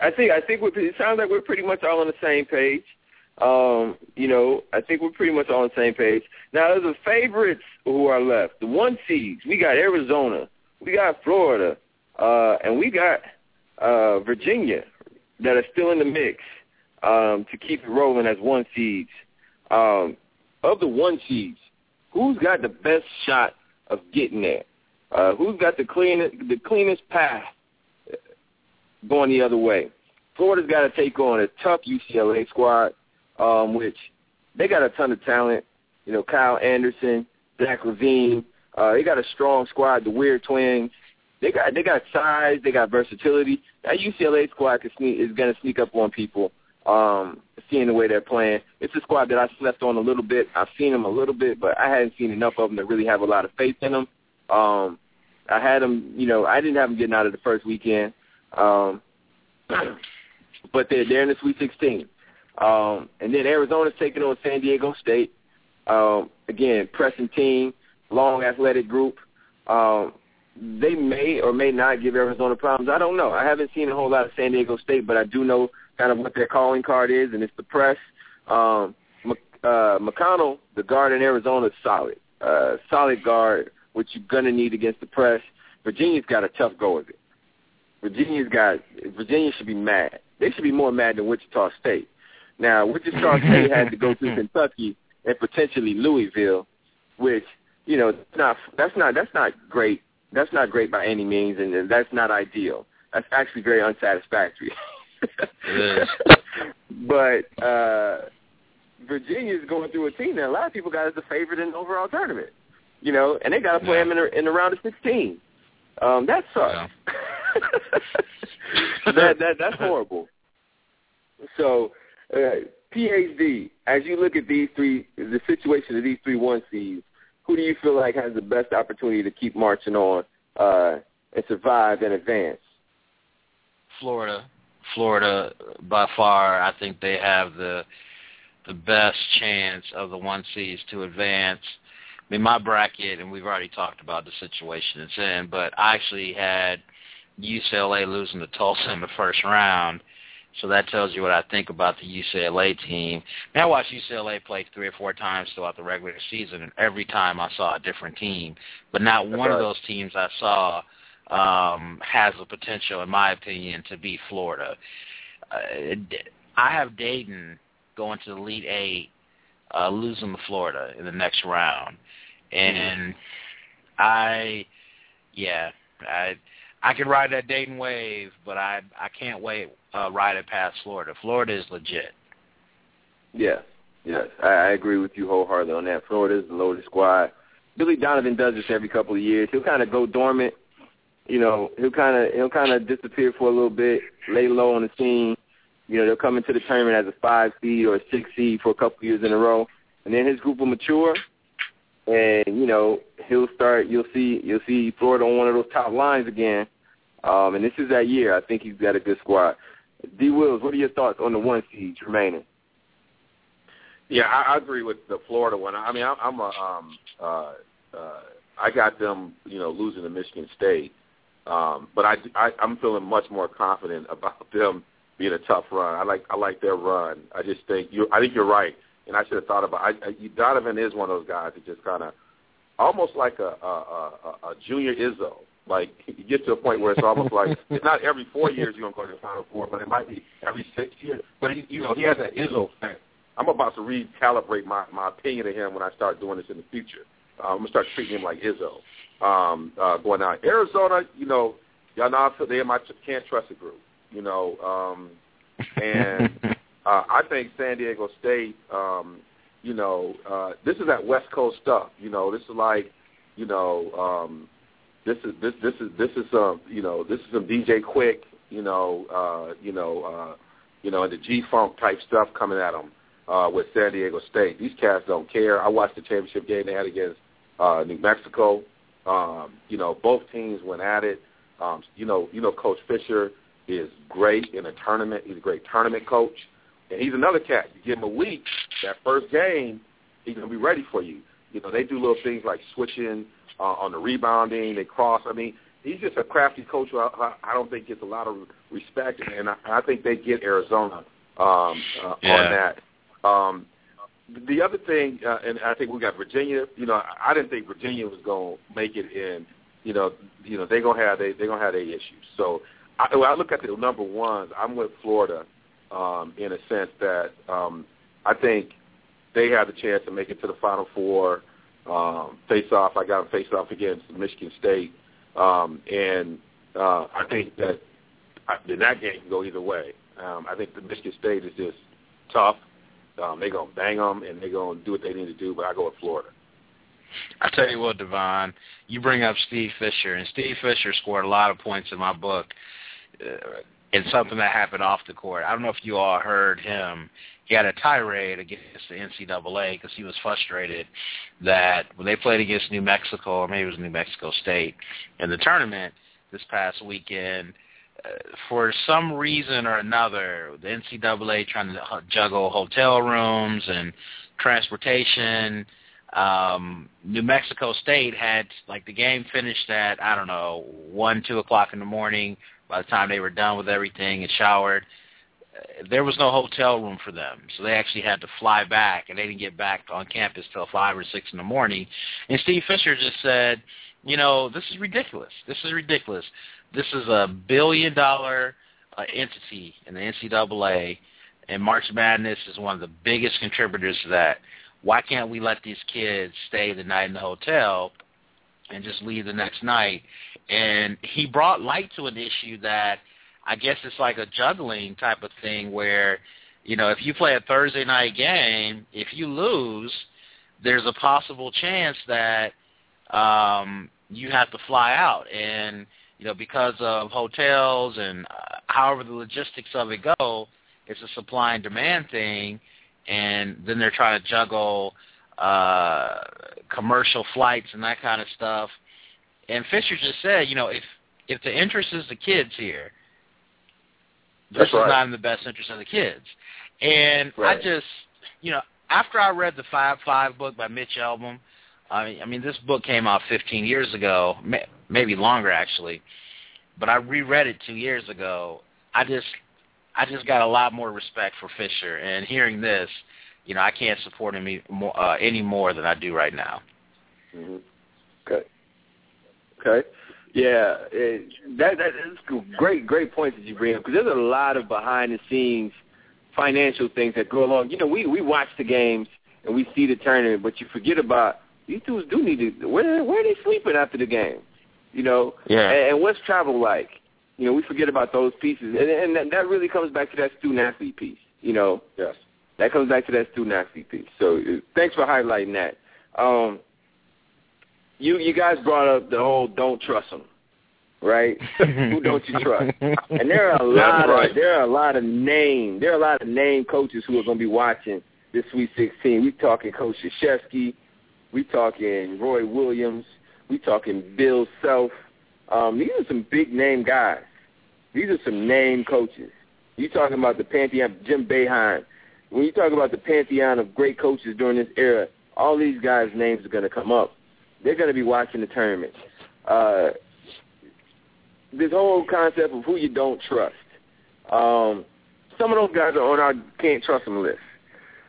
I think. I think we're, it sounds like we're pretty much all on the same page. Um, you know, I think we're pretty much all on the same page. Now, the favorites who are left, the one seeds, we got Arizona, we got Florida, uh, and we got uh, Virginia that are still in the mix um, to keep it rolling as one seeds. Um, of the one seeds, who's got the best shot of getting there? Uh, who's got the cleanest the cleanest path going the other way? Florida's got to take on a tough UCLA squad, um, which they got a ton of talent. You know, Kyle Anderson, Zach LaVine. Uh, they got a strong squad. The Wear Twins. They got they got size. They got versatility. That UCLA squad can sneak, is going to sneak up on people. Um, seeing the way they're playing, it's a squad that I slept on a little bit. I've seen them a little bit, but I hadn't seen enough of them to really have a lot of faith in them. Um, I had them, you know, I didn't have them getting out of the first weekend, um, but they're they're in the Sweet 16. Um, and then Arizona's taking on San Diego State. Um, again, pressing team, long athletic group. Um, they may or may not give Arizona problems. I don't know. I haven't seen a whole lot of San Diego State, but I do know kind of what their calling card is, and it's the press. Um, uh, McConnell, the guard in Arizona, is solid. Uh, solid guard, which you're going to need against the press. Virginia's got a tough go of it. Virginia's got Virginia should be mad. They should be more mad than Wichita State. Now, Wichita State had to go through Kentucky and potentially Louisville, which you know not that's not that's not great. That's not great by any means, and, and that's not ideal. That's actually very unsatisfactory. but uh Virginia's going through a team that a lot of people got as the favorite in the overall tournament. You know, and they got to play yeah. them in the, in the round of 16. Um, that sucks. Yeah. that that that's horrible. So, uh, PhD, as you look at these three, the situation of these three one seeds, who do you feel like has the best opportunity to keep marching on uh, and survive and advance? Florida. Florida, by far, I think they have the the best chance of the one seeds to advance. I mean, my bracket, and we've already talked about the situation it's in, but I actually had UCLA losing to Tulsa in the first round. So that tells you what I think about the UCLA team. And I watched UCLA play three or four times throughout the regular season, and every time I saw a different team. But not one right. of those teams I saw um, has the potential, in my opinion, to beat Florida. Uh, I have Dayton going to the Elite Eight, uh, losing to Florida in the next round, and I, yeah, I I could ride that Dayton wave, but I I can't wait uh, ride it past Florida. Florida is legit. Yeah, yes, I, I agree with you wholeheartedly on that. Florida is the loaded squad. Billy Donovan does this every couple of years. He'll kind of go dormant. You know, he'll kind of he'll kind of disappear for a little bit, lay low on the scene. You know, they'll come into the tournament as a five seed or a six seed for a couple of years in a row, and then his group will mature, and you know he'll start. You'll see you'll see Florida on one of those top lines again, um, and this is that year. I think he's got a good squad. D. Wills, what are your thoughts on the one seeds remaining? Yeah, I, I agree with the Florida one. I mean, I, I'm a, um, uh, uh, I got them, you know, losing to Michigan State, um, but I, I, I'm feeling much more confident about them being a tough run. I like, I like their run. I just think you, I think you're right, and I should have thought about. I, I, Donovan is one of those guys that just kind of, almost like a, a, a, a junior Izzo. Like you get to a point where it's almost like it's not every four years you're gonna go to the Final Four, but it might be every six years. But he, you know, he has that Izzo thing. I'm about to recalibrate my my opinion of him when I start doing this in the future. Uh, I'm gonna start treating him like Izzo. Um, uh, going out Arizona, you know, y'all know they're my can't trust a group. You know, um, and uh, I think San Diego State. Um, you know, uh, this is that West Coast stuff. You know, this is like, you know, um, this is this this is this is some you know this is some DJ Quik you know uh, you know uh, you know and the G Funk type stuff coming at them uh, with San Diego State. These cats don't care. I watched the championship game they had against uh, New Mexico. Um, you know, both teams went at it. Um, you know, you know, Coach Fisher is great in a tournament. He's a great tournament coach, and he's another cat. You give him a week, that first game, he's gonna be ready for you. You know, they do little things like switching uh, on the rebounding. They cross. I mean, he's just a crafty coach. Who I, I don't think gets a lot of respect, and I, I think they get Arizona um, uh, Yeah. on that. Um, the other thing, uh, and I think we got Virginia. You know, I, I didn't think Virginia was going to make it in. You know, you know they're gonna have they they're gonna have their issues. So I, when I look at the number ones, I'm with Florida um, in a sense that um, I think they have the chance to make it to the Final Four. Um, face off, I got them face off against Michigan State, um, and uh, I think that I, that game can go either way. Um, I think the Michigan State is just tough. Um, they're gonna bang them and they're gonna do what they need to do. But I go with Florida. I tell you what, Devon, you bring up Steve Fisher, and Steve Fisher scored a lot of points in my book. Uh, in something that happened off the court. I don't know if you all heard him. He had a tirade against the NCAA because he was frustrated that when they played against New Mexico, or maybe it was New Mexico State, in the tournament this past weekend, uh, for some reason or another, the NCAA trying to juggle hotel rooms and transportation. Um, New Mexico State had like the game finished at I don't know one, two o'clock in the morning. By the time they were done with everything and showered, there was no hotel room for them, so they actually had to fly back, and they didn't get back on campus till five or six in the morning. And Steve Fisher just said, you know, this is ridiculous. This is ridiculous. This is a billion dollar uh, entity in the NCAA, and March Madness is one of the biggest contributors to that. Why can't we let these kids stay the night in the hotel and just leave the next night? And he brought light to an issue that I guess it's like a juggling type of thing where, you know, if you play a Thursday night game, if you lose, there's a possible chance that um, you have to fly out. And, you know, because of hotels and uh, however the logistics of it go, it's a supply and demand thing. And then they're trying to juggle uh, commercial flights and that kind of stuff. And Fisher just said, you know, if if the interest is the kids here, this That's is right. not in the best interest of the kids. And Right. I just, you know, after I read the Fab Five book by Mitch Albom, I mean, I mean, this book came out 15 years ago, may, maybe longer actually, but I reread it two years ago. I just, I just got a lot more respect for Fisher, and hearing this, you know, I can't support him uh, any more than I do right now. hmm Okay. Okay. Yeah, it, that that is great. Great points that you bring up because there's a lot of behind the scenes financial things that go along. You know, we we watch the games and we see the tournament, but you forget about these dudes do need to where where are they sleeping after the game? You know, Yeah. and, and what's travel like? You know, we forget about those pieces, and, and that, that really comes back to that student athlete piece. You know, Yes. that comes back to that student athlete piece. So uh, thanks for highlighting that. Um, you you guys brought up the whole don't trust them, right? Who don't you trust? And there are a lot right. of there are a lot of name there are a lot of name coaches who are going to be watching this Sweet 16. We talking Coach Krzyzewski, we talking Roy Williams, we talking Bill Self. Um, these are some big name guys. These are some name coaches. You talking about the pantheon, Jim Boeheim. When you talk about the pantheon of great coaches during this era, all these guys' names are going to come up. They're going to be watching the tournament. Uh, this whole concept of who you don't trust. Um, some of those guys are on our can't trust them list.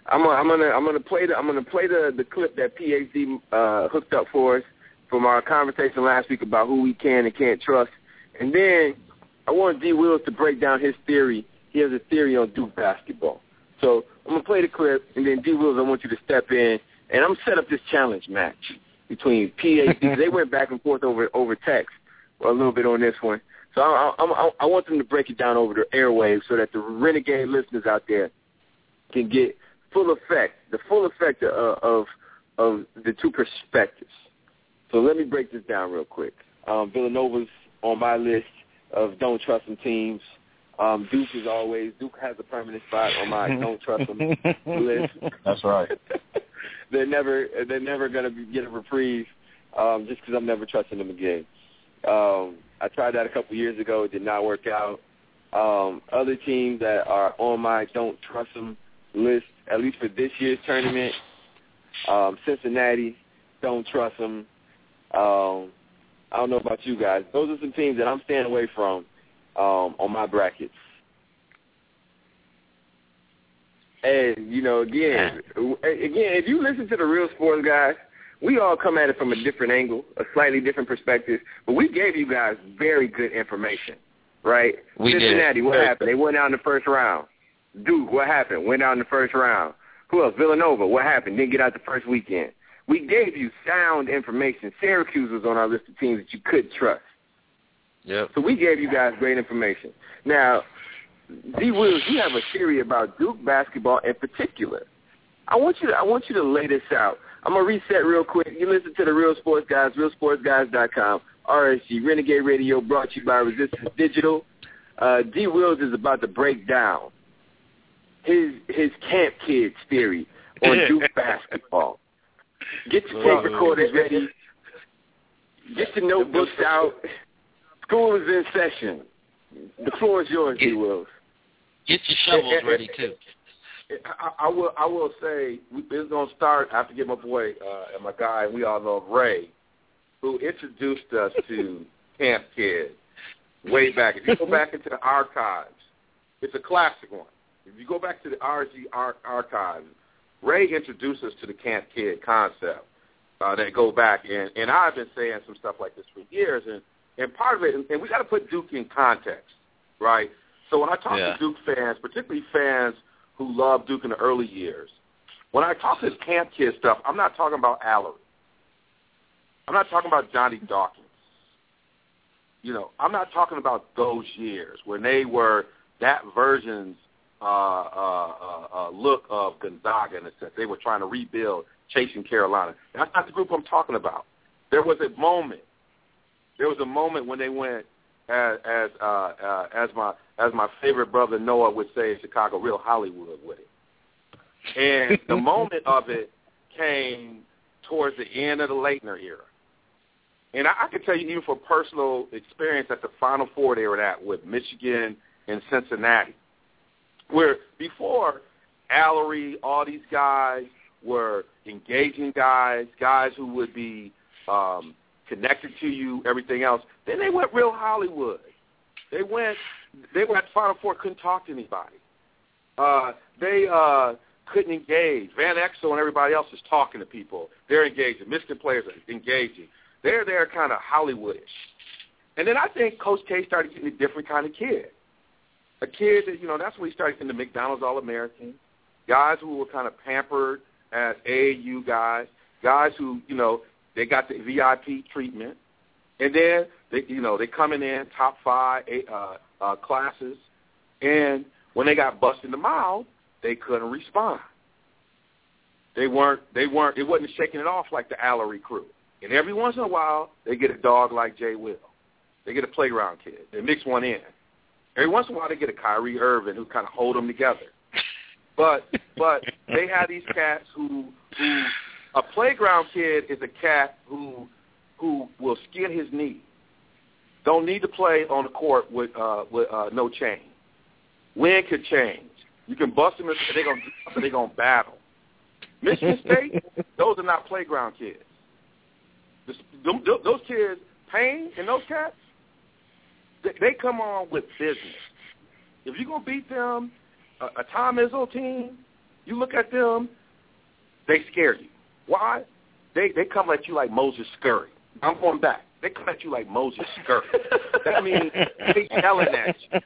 I'm I'm gonna I'm gonna play the I'm gonna play the the clip that PhD uh, hooked up for us from our conversation last week about who we can and can't trust, and then I want D Wills to break down his theory. He has a theory on Duke basketball. So I'm gonna play the clip, and then D Wills, I want you to step in, and I'm set up this challenge match between PhD. they went back and forth over over text a little bit on this one. So I, I, I, I want them to break it down over the airwaves so that the renegade listeners out there can get full effect, the full effect of of, of the two perspectives. So let me break this down real quick. Um, Villanova's on my list of don't trust them teams. Um, Duke is always Duke has a permanent spot on my don't trust them list. That's right. they're never they're never gonna be, get a reprieve um, just because I'm never trusting them again. Um, I tried that a couple years ago. It did not work out. Um, other teams that are on my don't trust them list, at least for this year's tournament, um, Cincinnati, don't trust them. Um, I don't know about you guys. Those are some teams that I'm staying away from um, on my brackets. And you know, again, again, if you listen to the real sports guys, we all come at it from a different angle, a slightly different perspective. But we gave you guys very good information, right? We Cincinnati, did. what happened? They went out in the first round. Duke, what happened? Went out in the first round. Who else? Villanova, what happened? Didn't get out the first weekend. We gave you sound information. Syracuse was on our list of teams that you could trust. Yep. So we gave you guys great information. Now, D. Wills, you have a theory about Duke basketball in particular. I want you to I want you to lay this out. I'm gonna reset real quick. You listen to the Real Sports Guys, RealSportsGuys.com, RSG Renegade Radio, brought to you by Resistance Digital. Uh, D. Wills is about to break down his his camp kids theory on Duke basketball. Get your tape recorders ready. Get your notebooks out. School is in session. The floor is yours, D. Wills. Get your shovels ready too. I, I will. I will say it's going to start. I have to get my boy uh, and my guy. We all know Ray, who introduced us to Camp Kid way back. If you go back into the archives, it's a classic one. If you go back to the RG ar- archives, Ray introduced us to the Camp Kid concept. Uh, that go back and and I've been saying some stuff like this for years, and and part of it, and, and we got to put Duke in context, right? So when I talk Yeah. to Duke fans, particularly fans who love Duke in the early years, when I talk this Camp Kid stuff, I'm not talking about Alarie. I'm not talking about Johnny Dawkins. You know, I'm not talking about those years when they were that version's uh, uh, uh, uh, look of Gonzaga in a sense. They were trying to rebuild, chasing Carolina. That's not the group I'm talking about. There was a moment. There was a moment when they went, as as uh, uh, as my as my favorite brother Noah would say in Chicago, real Hollywood with it. And the moment of it came towards the end of the Laettner era. And I, I can tell you, even for personal experience at the Final Four they were at with Michigan and Cincinnati, where before Alarie, all these guys were engaging guys, guys who would be um, connected to you, everything else. Then they went real Hollywood. They went, they were at Final Four, couldn't talk to anybody. Uh, they uh, couldn't engage. Van Exel and everybody else is talking to people. They're engaging. Michigan players are engaging. They're there kind of Hollywoodish. And then I think Coach K started getting a different kind of kid. A kid that, you know, that's when he started getting the McDonald's All-American, guys who were kind of pampered as AAU guys, guys who, you know, they got the VIP treatment. And then, they, you know, they coming in top five uh, uh, classes. And when they got busted in the mouth, they couldn't respond. They weren't, they weren't, it wasn't shaking it off like the Alarie crew. And every once in a while, they get a dog like Jay Will. They get a playground kid. They mix one in. Every once in a while, they get a Kyrie Irving who kind of hold them together. But but they have these cats who who a playground kid is a cat who who will skin his knee. Don't need to play on the court with uh, with uh, no chain. Wind could change. You can bust them and they're gonna they're gonna battle. Michigan State, those are not playground kids. This, them, those kids, Payne and those cats, they, they come on with business. If you're gonna beat them, a, a Tom Izzo team, you look at them, they scare you. Why? They they come at you like Moses Scurry. I'm going back. They come at you like Moses Scurry. that means they yelling at you.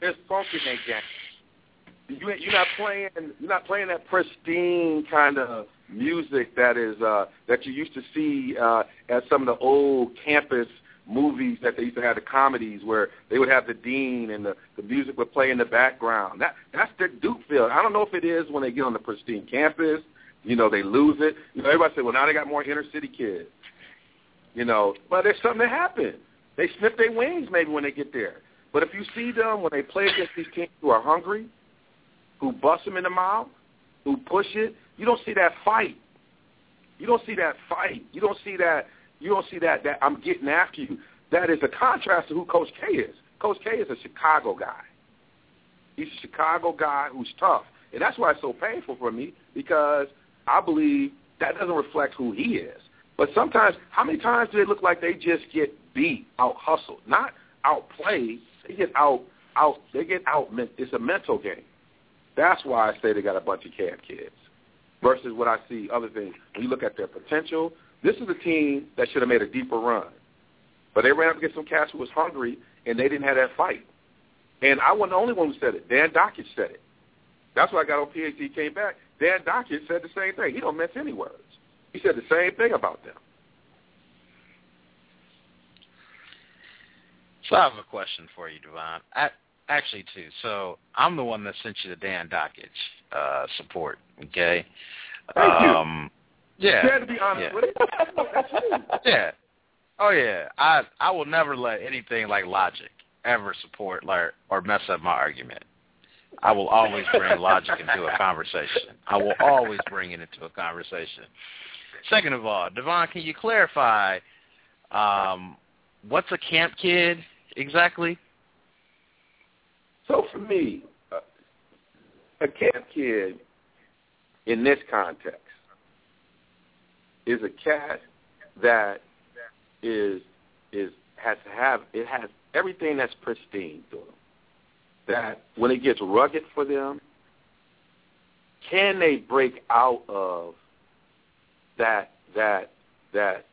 There's funk in their game. You you're not playing you're not playing that pristine kind of music that is uh that you used to see uh at some of the old campus movies that they used to have the comedies where they would have the dean and the the music would play in the background. That that's their Duke feel. I don't know if it is when they get on the pristine campus. You know, they lose it. You know, everybody said, well, now they got more inner city kids. You know, but there's something that happened. They snip their wings maybe when they get there. But if you see them when they play against these teams who are hungry, who bust them in the mouth, who push it, you don't see that fight. You don't see that fight. You don't see that. You don't see that. That I'm getting after you. That is a contrast to who Coach K is. Coach K is a Chicago guy. He's a Chicago guy who's tough, and that's why it's so painful for me because I believe that doesn't reflect who he is. But sometimes, how many times do they look like they just get beat, out hustled, not outplayed? They get out, out. They get out. It's a mental game. That's why I say they got a bunch of camp kids versus what I see other things. When you look at their potential, this is a team that should have made a deeper run. But they ran up against some cats who was hungry, and they didn't have that fight. And I wasn't the only one who said it. Dan Dakich said it. That's why I got on PhD, came back. Dan Dakich said the same thing. He don't mince any words. He said the same thing about them. So I have a question for you, Devon. I, actually, two. So I'm the one that sent you the Dan Dakich uh, support. Okay. Thank um, you. Yeah. You to be honest yeah. with it. Yeah. Oh yeah. I I will never let anything like logic ever support like or mess up my argument. I will always bring logic into a conversation. I will always bring it into a conversation. Second of all, Devon, can you clarify um, what's a camp kid exactly? So for me, uh, a camp kid in this context is a cat that is is has to have it has everything that's pristine to. That when it gets rugged for them, can they break out of that that that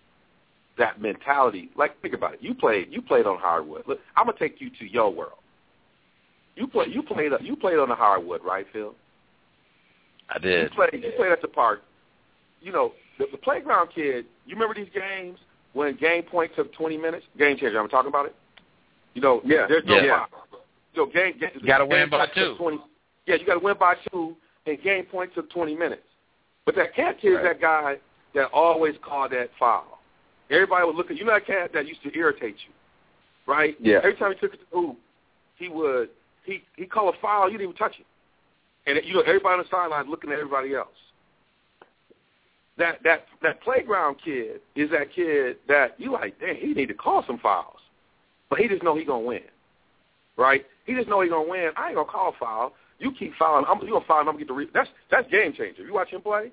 that mentality? Like think about it. You played you played on hardwood. Look, I'm gonna take you to your world. You play you played you played on the hardwood, right, Phil? I did. You played you played at the park. You know the, the playground kid. You remember these games when game point took 20 minutes? Game changer. I'm talking about it. You know, Yeah. there's no Yeah. foul. So game, game You gotta win by two. 20, yeah, you got to win by two, and game point took 20 minutes. But that cat kid is that guy that always called that foul. Everybody would look at you know that cat that used to irritate you, right? Yeah. Every time he took it to the hoop, he would he he call a foul, you didn't even touch it, and you know everybody on the sideline looking at everybody else. That that that playground kid is that kid that you like, damn, he need to call some fouls, but he just know he gonna win, right? He just know he gonna win. I ain't gonna call foul. You keep fouling, I'm you gonna foul, and I'm gonna get the re- that's that's game changer. You watch him play,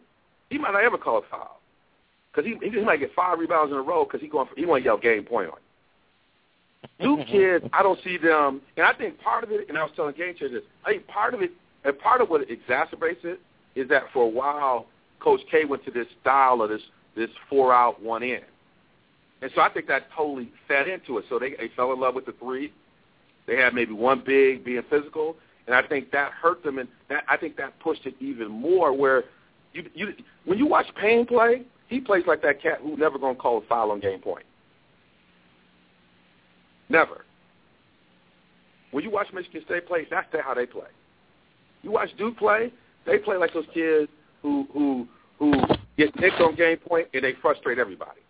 he might not ever call a foul because he he might get five rebounds in a row because he going for, he want to yell game point on you. New kids, I don't see them, and I think part of it, and I was telling Game Changers, I think part of it, and part of what exacerbates it is that for a while, Coach K went to this style of this this four out, one in, and so I think that totally fed into it. So they they fell in love with the three. They had maybe one big being physical, and I think that hurt them, and that I think that pushed it even more. Where you you when you watch Payne play, he plays like that cat who never gonna call a foul on game point. Never. When you watch Michigan State play, that's how they play. You watch Duke play, they play like those kids who who who get nicked on game point and they frustrate everybody.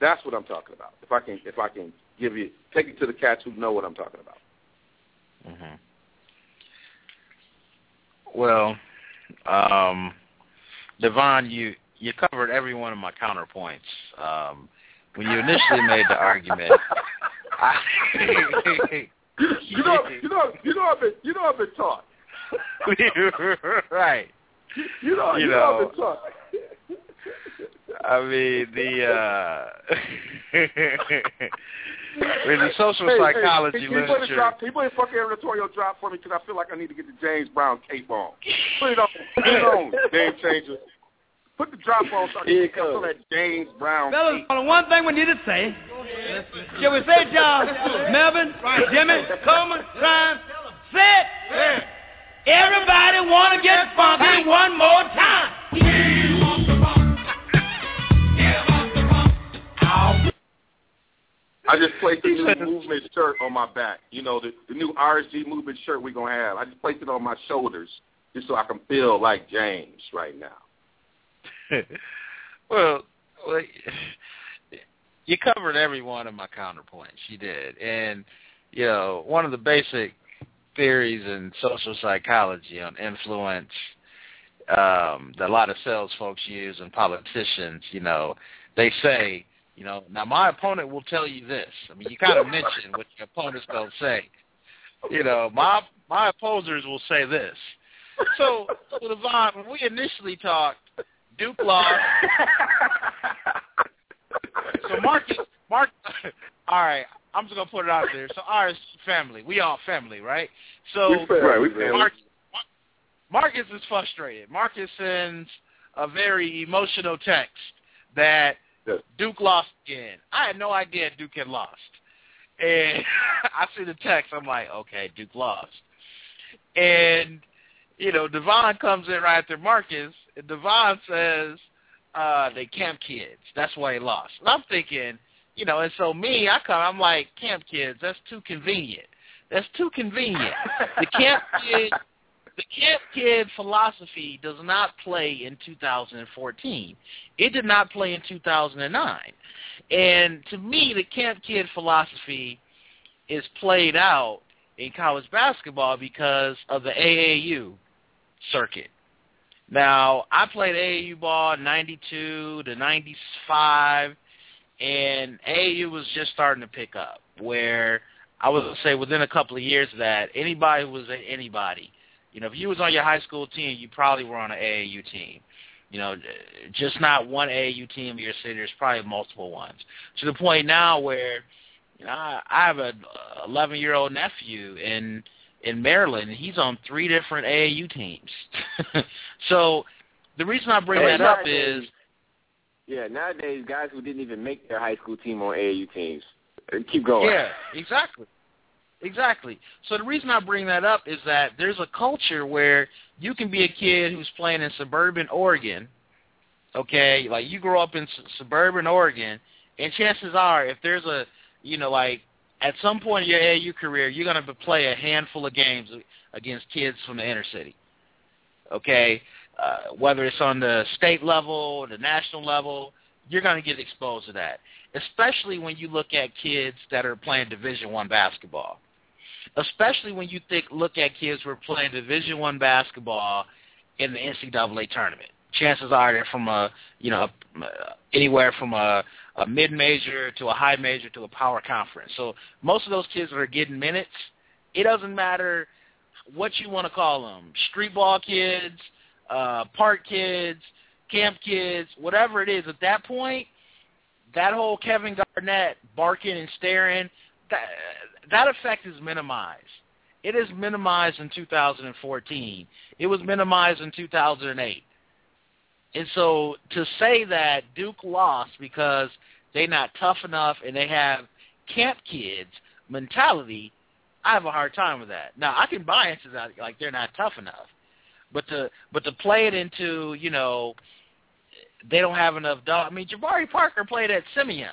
That's what I'm talking about. If I can if I can give you take it to the cats who know what I'm talking about. hmm Well, um, Devon, you you covered every one of my counterpoints. Um, when you initially made the argument, I, You know you know you know I've been you know I've been taught. right. You know You you, know, know. I've been taught. I mean the uh in the social Hey, hey, psychology can, can you put a literature. drop? Can you put a fucking editorial drop for me? Because I feel like I need to get the James Brown cape on. Put it on. Put it on. Game changer. Put the drop on so I Here can it feel that James Brown Fellas, cape. one thing we need to say. Shall we say it, y'all? Melvin, Jimmy, Coleman, Ryan, say it. Everybody want to get funky one more time. I just placed the new movement shirt on my back. You know, the, the new RSG movement shirt we're going to have. I just placed it on my shoulders just so I can feel like James right now. well, well, you covered every one of my counterpoints. You did, and you know one of the basic theories in social psychology on influence um, that a lot of sales folks use and politicians. You know, they say, you know, now my opponent will tell you this. I mean, you kind of mention what your opponents don't say. You know, my my opposers will say this. So, so Devon, when we initially talked, Duke lost. so Marcus, Mark, all right, I'm just gonna put it out there. So ours family, we all family, right? So We family, right, we family. Marcus, Marcus is frustrated. Marcus sends a very emotional text that Duke lost again. I had no idea Duke had lost. And I see the text. I'm like, okay, Duke lost. And, you know, Devon comes in right after Marcus, and Devon says uh, they camp kids. That's why he lost. And I'm thinking, you know, and so me, I come, I'm like, camp kids, that's too convenient. That's too convenient. The camp kid the Camp Kid philosophy does not play in 2014. It did not play in 2009. And to me, the Camp Kid philosophy is played out in college basketball because of the AAU circuit. Now, I played AAU ball 92 to 95, and AAU was just starting to pick up, where I would say within a couple of years of that, anybody was anybody you know, if you was on your high school team, you probably were on an AAU team. You know, just not one AAU team in your city. There's probably multiple ones. To the point now where, you know, I, I have a 11 year old nephew in in Maryland, and he's on three different AAU teams. so the reason I bring Hey, that up is Yeah, nowadays guys who didn't even make their high school team on AAU teams. Keep going. Yeah, exactly. Exactly. So the reason I bring that up is that there's a culture where you can be a kid who's playing in suburban Oregon, okay? Like you grow up in suburban Oregon, and chances are if there's a, you know, like at some point in your AAU career, you're going to play a handful of games against kids from the inner city. Okay? Uh, whether it's on the state level, or the national level, you're going to get exposed to that especially when you look at kids that are playing Division One basketball. Especially when you think look at kids who are playing Division One basketball in the NCAA tournament. Chances are they're from a you know anywhere from a, a mid major to a high major to a power conference. So most of those kids are getting minutes, it doesn't matter what you want to call them, street ball kids, uh, park kids, camp kids, whatever it is. At that point, that whole Kevin Garnett barking and staring, that, that effect is minimized. It is minimized in 2014. It was minimized in 2008. And so to say that Duke lost because they're not tough enough and they have camp kids mentality, I have a hard time with that. Now I can buy into that, like they're not tough enough, but to but to play it into you know they don't have enough dog. I mean, Jabari Parker played at Simeon.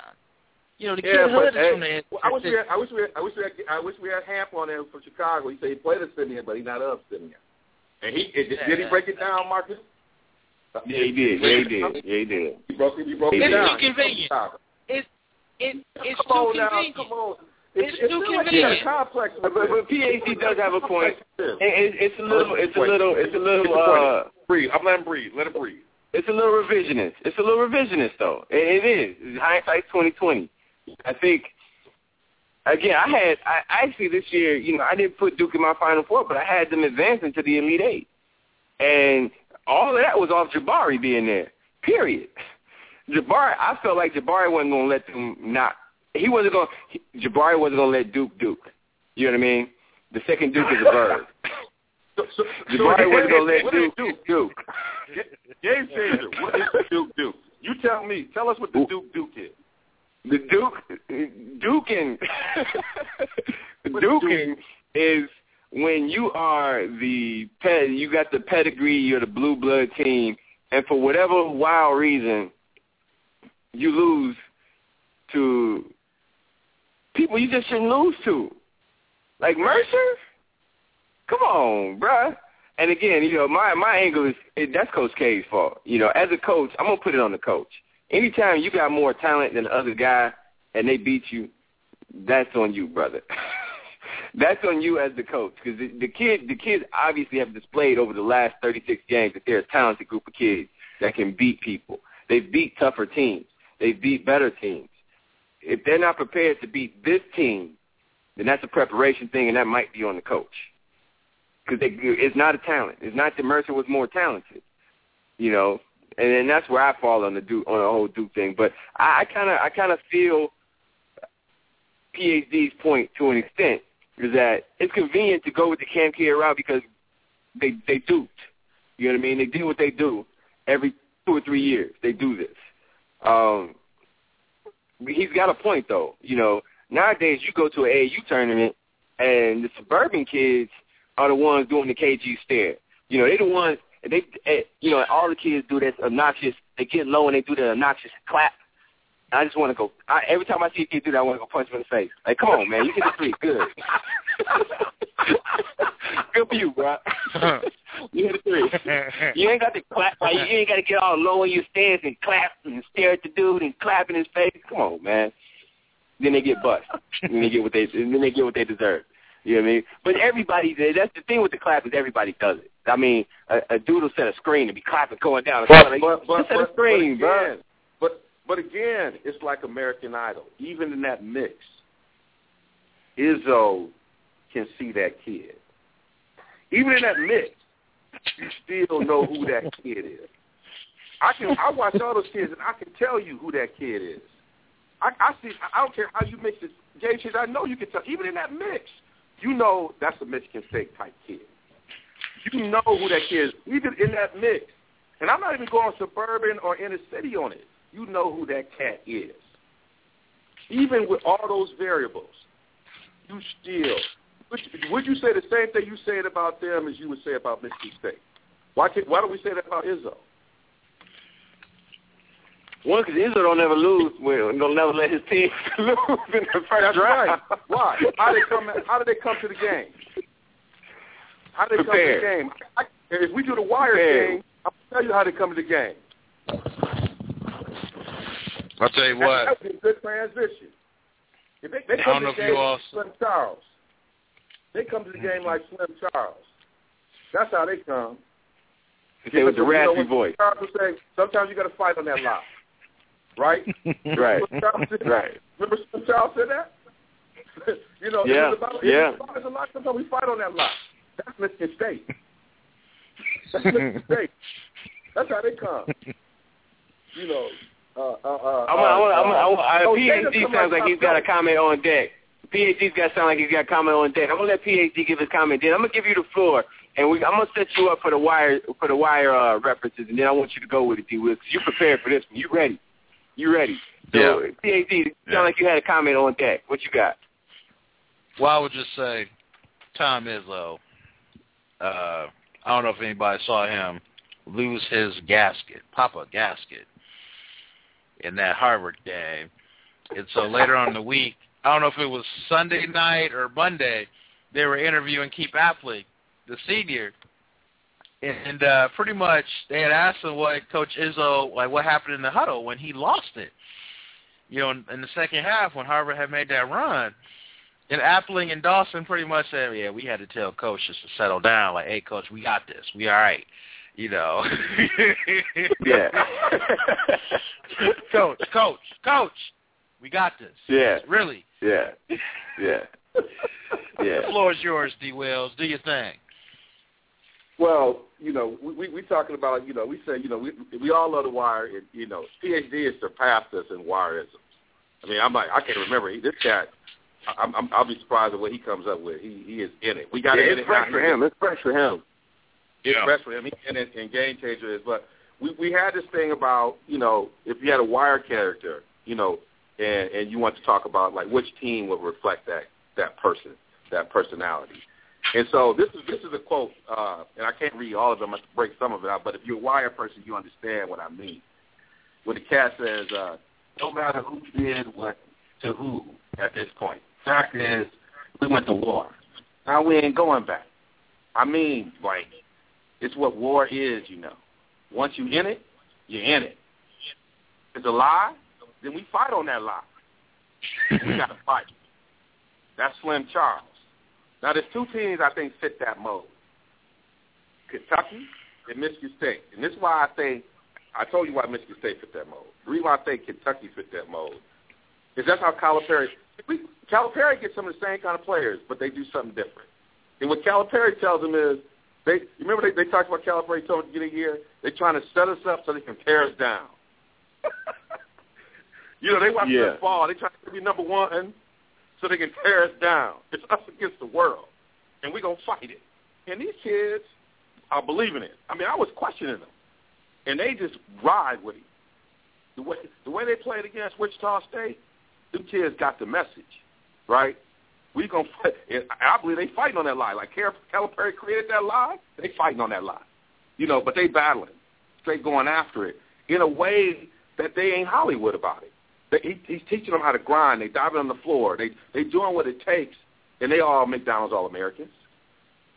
You know, the Yeah, kid but, is hey, from the. well, I wish we had, I wish we had, I wish we had, I wish we had Hamp on there from Chicago. He said he played at Simeon, but he's not of Simeon. And he did, did he break it down, Marcus? Yeah, he did. Yeah, he did. Yeah, he did. He broke it. He broke He it did. down. It's too convenient. It it it's Come on too now, convenient. come on. It's it's too still like convenient. a complex. But, but PhD does have a point. It, it, it's a little. It's a little. It's a little. Get the point. Uh, breathe. I'm letting him breathe. Let him breathe. it's a little revisionist. It's a little revisionist though. It, it is. Hindsight twenty twenty. I think. Again, I had I actually this year. You know, I didn't put Duke in my Final Four, but I had them advancing to the Elite Eight, and all of that was off Jabari being there. Period. Jabari, I felt like Jabari wasn't going to let them not. He wasn't going. Jabari wasn't going to let Duke Duke. You know what I mean? The second Duke is a verb. So, so, Jabari wasn't going to let Duke Duke Duke. Game changer. What is the Duke Duke? You tell me. Tell us what the Duke Duke is. The Duke, Duking, Duking is when you are the ped, you got the pedigree, you're the blue blood team, and for whatever wild reason, you lose to people you just shouldn't lose to, like Mercer. Come on, bruh. And again, you know, my my angle is it, that's Coach K's fault. You know, as a coach, I'm gonna put it on the coach. Anytime you got more talent than the other guy and they beat you, that's on you, brother. That's on you as the coach because the, the kid, the kids obviously have displayed over the last 36 games that they're a talented group of kids that can beat people. They beat tougher teams. They beat better teams. If they're not prepared to beat this team, then that's a preparation thing, and that might be on the coach because it's not a talent. It's not that Mercer was more talented, you know. And then that's where I fall on the Duke, on the whole Duke thing. But I kind of I kind of feel PhD's point to an extent is that it's convenient to go with the Cam Care route because they they duped. You know what I mean? They do what they do every two or three years. They do this. Um, he's got a point though. You know, nowadays you go to an AAU tournament and the suburban kids are the ones doing the KG stare. You know, they're the ones they, you know, all the kids do this obnoxious. They get low and they do the obnoxious clap. I just want to go. I, every time I see a kid do that, I want to go punch him in the face. Like, come on, man, you hit the three, good. good for you, bro. you hit the three. You ain't got to clap. Like, you ain't got to get all low in your stance and clap and stare at the dude and clap in his face. Come on, man. Then they get bust. then they get what they. Then they get what they deserve. You know what I mean? But everybody, that's the thing with the clap is everybody does it. I mean, a, a dude will set a screen and be clapping going down. But, like, but, but, set a screen, but bro. again, but but again, it's like American Idol. Even in that mix, Izzo can see that kid. Even in that mix, you still know who that kid is. I can I watch all those kids and I can tell you who that kid is. I, I see. I don't care how you mix it, Jay. I know you can tell. Even in that mix, you know that's a Michigan State type kid. You know who that kid is, even in that mix. And I'm not even going suburban or inner city on it. You know who that cat is. Even with all those variables, you still would, would you say the same thing you said about them as you would say about Michigan State? Why can't, why don't we say that about Izzo? One, because Izzo don't ever lose. Well, don't never let his team lose in the first That's round. right. Why? How did they come? How did they come to the game? How did they Prepared. come to the game? I, if we do the wire Prepared. thing, I'll tell you how they come to the game. I'll tell you what. That would be a good transition. If they, they I come don't to know the if game you all- like Slim Charles. They come to the game like Slim Charles. That's how they come. They with the raspy voice. Charles will say, sometimes you got to fight on that line, right? Right. Right. Remember Charles said that? you know, Yeah, it was about, yeah. It was about, it's a lot. Sometimes we fight on that line. That's Michigan State. That's Michigan State. That's how they come. You know. Uh, uh, uh, I'm, I'm, I'm, I'm, uh, I'm, oh, PhD sounds like he's got a comment on deck. PhD's got to sound like he's got a comment on deck. I'm gonna let PhD give his comment. Then I'm gonna give you the floor, and we, I'm gonna set you up for the wire for the wire uh, references, and then I want you to go with it, D. Will, 'cause you prepared for this one. You ready? You ready? So, Yeah. PhD, you sound Yeah. like you had a comment on that. What you got? Well, I would just say Tom Izzo. Uh, I don't know if anybody saw him lose his gasket, Papa gasket, in that Harvard game. And so later on in the week, I don't know if it was Sunday night or Monday, they were interviewing Keith Appling, the senior, and uh, pretty much they had asked him what Coach Izzo, like what happened in the huddle when he lost it. You know, in, in the second half when Harvard had made that run, and Appling and Dawson pretty much said, "Yeah, we had to tell Coach just to settle down. Like, hey, Coach, we got this. We all right." You know. Yeah. coach, Coach, Coach, we got this. Yeah. Really. Yeah. Yeah. Yeah. The floor is yours, D. Wells. Do your thing. Well, you know, we we, we talking about, you know, we say, you know, we we all love the wire, and you know, PhD has surpassed us in wireism. I mean, I'm like, I can't remember he, this cat. I- I'm, I'm I'll be surprised at what he comes up with. He he is in it. We got Yeah, to it's fresh for him. It's fresh for him. It's Yeah. fresh for him. He in it, and game changer is. But we we had this thing about, you know, if you had a wire character, you know, and and you want to talk about like which team would reflect that that person, that personality. And so this is this is a quote, uh, and I can't read all of them. I have to break some of it out. But if you're a wire person, you understand what I mean. When the cat says, uh, "No matter who did what to who at this point, fact is, we went to war. Now we ain't going back. I mean, like, it's what war is, you know. Once you in it, you're in it. If it's a lie, then we fight on that lie. we got to fight. That's Slim Charles. Now, there's two teams I think fit that mold: Kentucky and Michigan State. And this is why I say I told you why Michigan State fit that mold. The reason why I say Kentucky fit that mold is that's how Calipari. We, Calipari gets some of the same kind of players, but they do something different. And what Calipari tells them is, they remember they, they talked about Calipari told them to get a year. They're trying to set us up so they can tear us down. you know, they want Yeah. us fall. They try to be number one so they can tear us down. It's us against the world, and we're gonna fight it. And these kids are believing it. I mean, I was questioning them, and they just ride with it. The way the way they played against Wichita State, them kids got the message, right? We gonna fight. And I believe they fighting on that lie. Like Calipari created that lie, they fighting on that lie. You know, but they battling, straight going after it in a way that they ain't Hollywood about it. They, he, he's teaching them how to grind. They diving on the floor. They they doing what it takes, and they all McDonald's All Americans.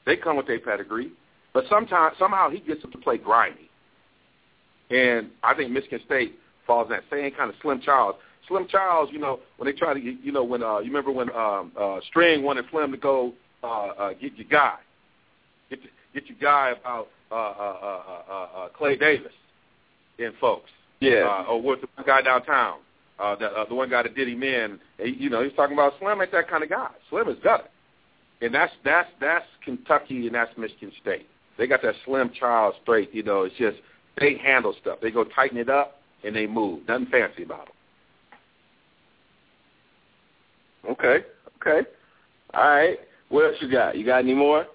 They come with their pedigree, but sometimes somehow he gets them to play grimy. And I think Michigan State falls in that same kind of Slim Charles. Slim Charles, you know, when they try to, you know, when uh, you remember when um, uh, String wanted Slim to go uh, uh, get your guy, get your, get your guy about uh, uh, uh, uh, uh, uh, Clay Davis and folks. Yeah. Uh, or what's the guy downtown? Uh, the, uh, the one guy that did him in. You know, he's talking about Slim ain't that kind of guy. Slim is better. And that's that's that's Kentucky and that's Michigan State. They got that Slim Charles straight. You know, it's just they handle stuff. They go tighten it up and they move. Nothing fancy about them. Okay. Okay. All right. What else you got? You got any more?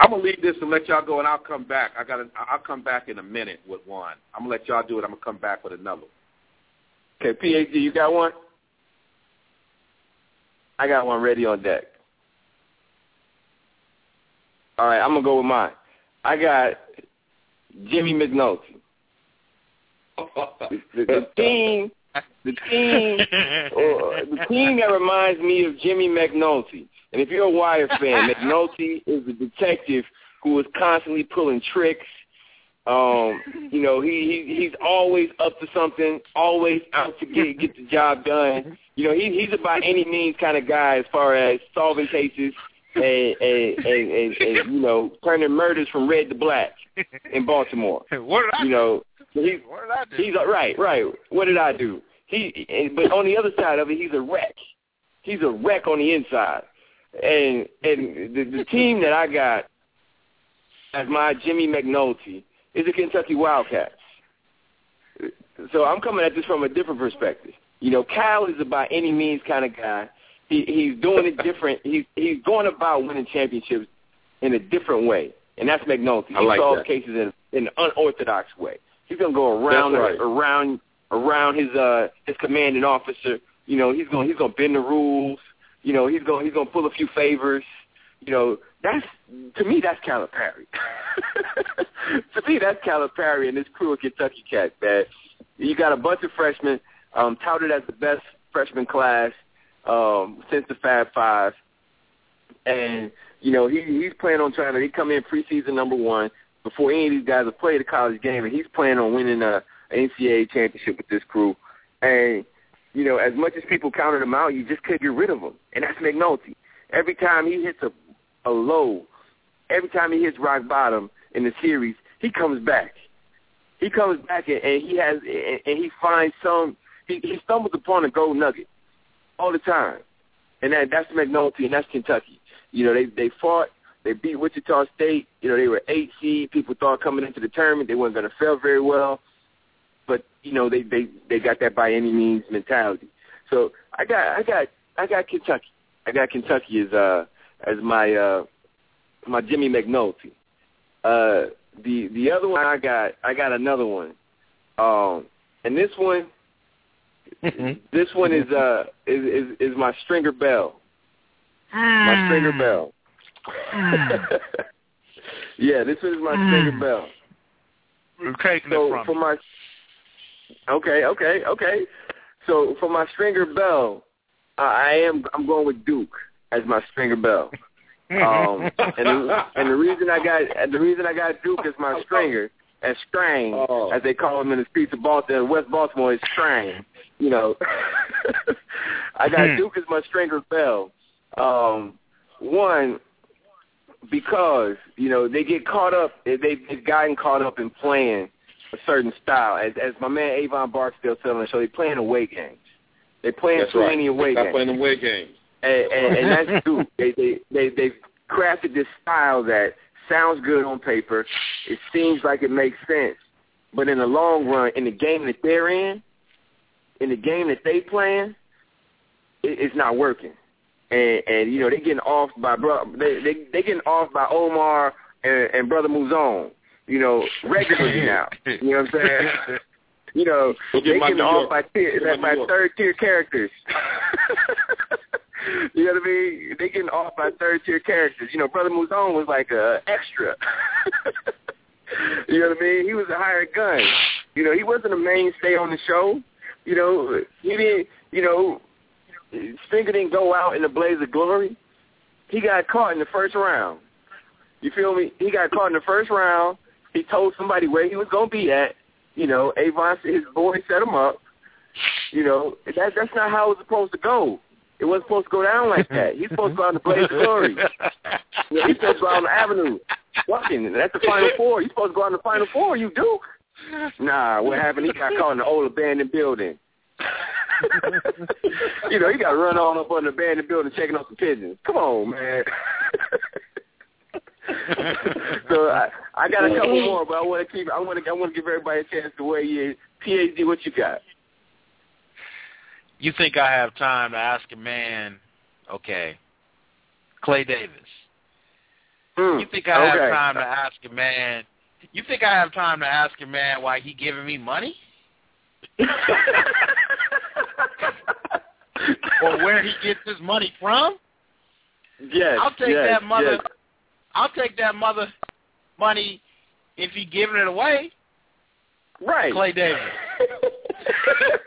I'm gonna leave this and let y'all go, and I'll come back. I got. I'll come back in a minute with one. I'm gonna let y'all do it. I'm gonna come back with another. Okay, PhD, you got one? I got one ready on deck. All right, I'm gonna go with mine. I got Jimmy McNulty. The, the, team, the team, uh, the team that reminds me of Jimmy McNulty. And if you're a Wire fan, McNulty is a detective who is constantly pulling tricks. Um, you know, he, he he's always up to something, always out to get get the job done. You know, he he's a by any means kind of guy as far as solving cases and and, and, and, and you know turning murders from red to black in Baltimore. What did I You know, he's What did I do? he's a, right, right. What did I do? He, and- but on the other side of it, he's a wreck. He's a wreck on the inside. And and the, the team that I got as my Jimmy McNulty is the Kentucky Wildcats. So I'm coming at this from a different perspective. You know, Kyle is a by any means kind of guy. He he's doing it different. He's he's going about winning championships in a different way, and that's McNulty. I he like solves that. cases in, in an unorthodox way. He's gonna go around That's right. around around his uh his commanding officer. You know, he's gonna he's gonna bend the rules. You know, he's gonna he's gonna pull a few favors. You know, that's to me that's Calipari. to me that's Calipari and this crew of Kentucky Cats, man. You got a bunch of freshmen, um, touted as the best freshman class um, since the Fab Five, and you know he he's planning on trying to. He come in preseason number one before any of these guys have played a college game, and he's planning on winning a, a NCAA championship with this crew. And you know, as much as people counted him out, you just couldn't get rid of him, and that's McNulty. Every time he hits a a low, every time he hits rock bottom in the series, he comes back. He comes back and, and he has and, and he finds some. He, he stumbles upon a gold nugget all the time, and that that's McNulty and that's Kentucky. You know, they they fought, they beat Wichita State. You know, they were eight seed. People thought coming into the tournament they weren't going to fare very well, but you know they they they got that by any means mentality. So I got I got I got Kentucky. I got Kentucky as uh as my uh my Jimmy McNulty. Uh the the other one I got I got another one. Um and this one this one is uh is is, is my Stringer Bell. My Stringer Bell. yeah, this is my Stringer Bell. We're taking So it from for my okay, okay, okay. So for my Stringer Bell, uh, I am I'm going with Duke as my Stringer Bell. Um, and the, and the reason I got the reason I got Duke as my stringer as Strang, Oh. as they call him in the streets of Baltimore, West Baltimore is Strang. You know, I got Duke as my stringer bell. Um, one, because you know they get caught up. They, they've gotten caught up in playing a certain style. As, as my man Avon Barksdale said on the show, they playing away games. They playing That's too right. many away Stop games. playing away games. And, and, and that's true. They they they they've crafted this style that sounds good on paper. It seems like it makes sense, but in the long run, in the game that they're in, in the game that they playing, it, it's not working. And and you know they getting off by bro. They they they getting off by Omar and, and brother Mouzone. You know regularly now. You know what I'm saying? You know, they get my getting New off by tier, by third tier characters. you know what I mean? They getting off by third tier characters. You know, Brother Mouzone was like a extra. you know what I mean? He was a hired gun. You know, he wasn't a mainstay on the show. You know, he didn't. You know, Stringer didn't go out in a blaze of glory. He got caught in the first round. You feel me? He got caught in the first round. He told somebody where he was gonna be at. You know, Avon, his boy, set him up. You know, that that's not how it was supposed to go. It wasn't supposed to go down like that. He's supposed to go out the blaze of glory. You know, he's supposed to go out on the avenue. Walking. That's the final four. You're supposed to go out in the final four, you Duke. Nah, what happened? He got caught in the old abandoned building. you know, he got run on up on the abandoned building checking on some pigeons. Come on, man. so I, I got a couple more, but I want to keep. I want to. I want to give everybody a chance to weigh in. PhD, what you got? You think I have time to ask a man? Okay, Clay Davis. Hmm. You think I okay. have time to ask a man? You think I have time to ask a man why he giving me money? or where he gets his money from? Yes. I'll take yes, that mother. yes. I'll take that mother money if he giving it away. Right. Clay Davis.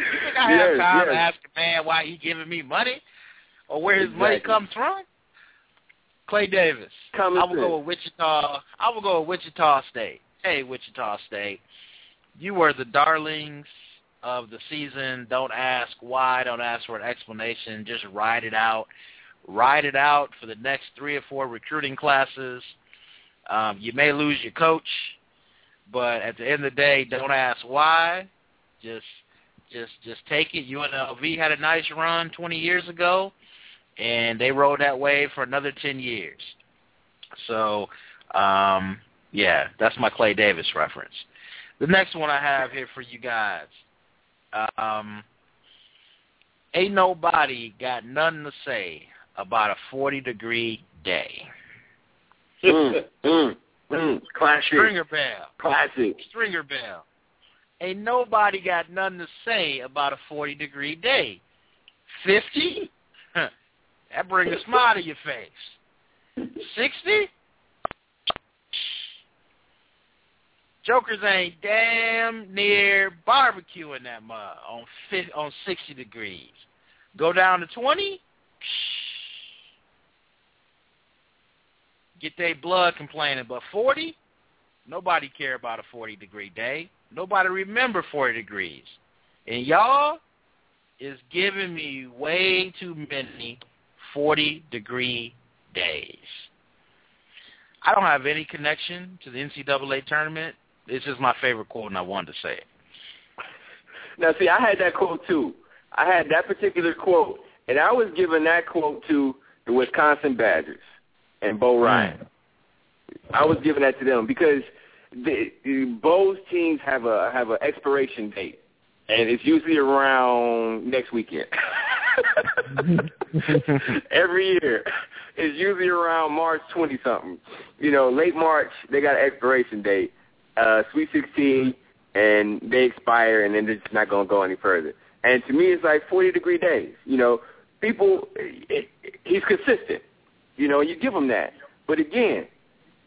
You think I have Yes, time to ask a man why he giving me money or where his money comes from? Clay Davis. Common I will go with Wichita. I will go with Wichita State. Hey, Wichita State, you were the darlings of the season. Don't ask why. Don't ask for an explanation. Just ride it out. Ride it out for the next three or four recruiting classes. Um, you may lose your coach, but at the end of the day, don't ask why. Just, just, just take it. UNLV had a nice run 20 years ago, and they rode that wave for another 10 years. So, um, yeah, that's my Clay Davis reference. The next one I have here for you guys. Um, ain't nobody got nothing to say about a 40 degree day. mm, mm, mm. Classic. Stringer Bell. Classic. Stringer Bell. Ain't nobody got nothing to say about a 40 degree day. 50? That brings a smile to your face. 60? Jokers ain't damn near barbecuing that mud on fi- on 60 degrees. Go down to 20? Get their blood complaining. But 40? Nobody care about a 40 degree day. Nobody remember 40 degrees. And y'all is giving me way too many 40 degree days. I don't have any connection to the NCAA tournament. It's just my favorite quote, and I wanted to say it. Now, see, I had that quote too. I had that particular quote, and I was giving that quote to the Wisconsin Badgers and Bo Ryan. Mm. I was giving that to them because the, Bo's teams have a have an expiration date, and it's usually around next weekend. Every year, it's usually around March twenty something. You know, late March they got an expiration date. Uh, Sweet sixteen, and they expire, and then they're just not going to go any further. And to me, it's like forty degree days. You know, people, it, it, he's consistent. You know, you give him that. But again,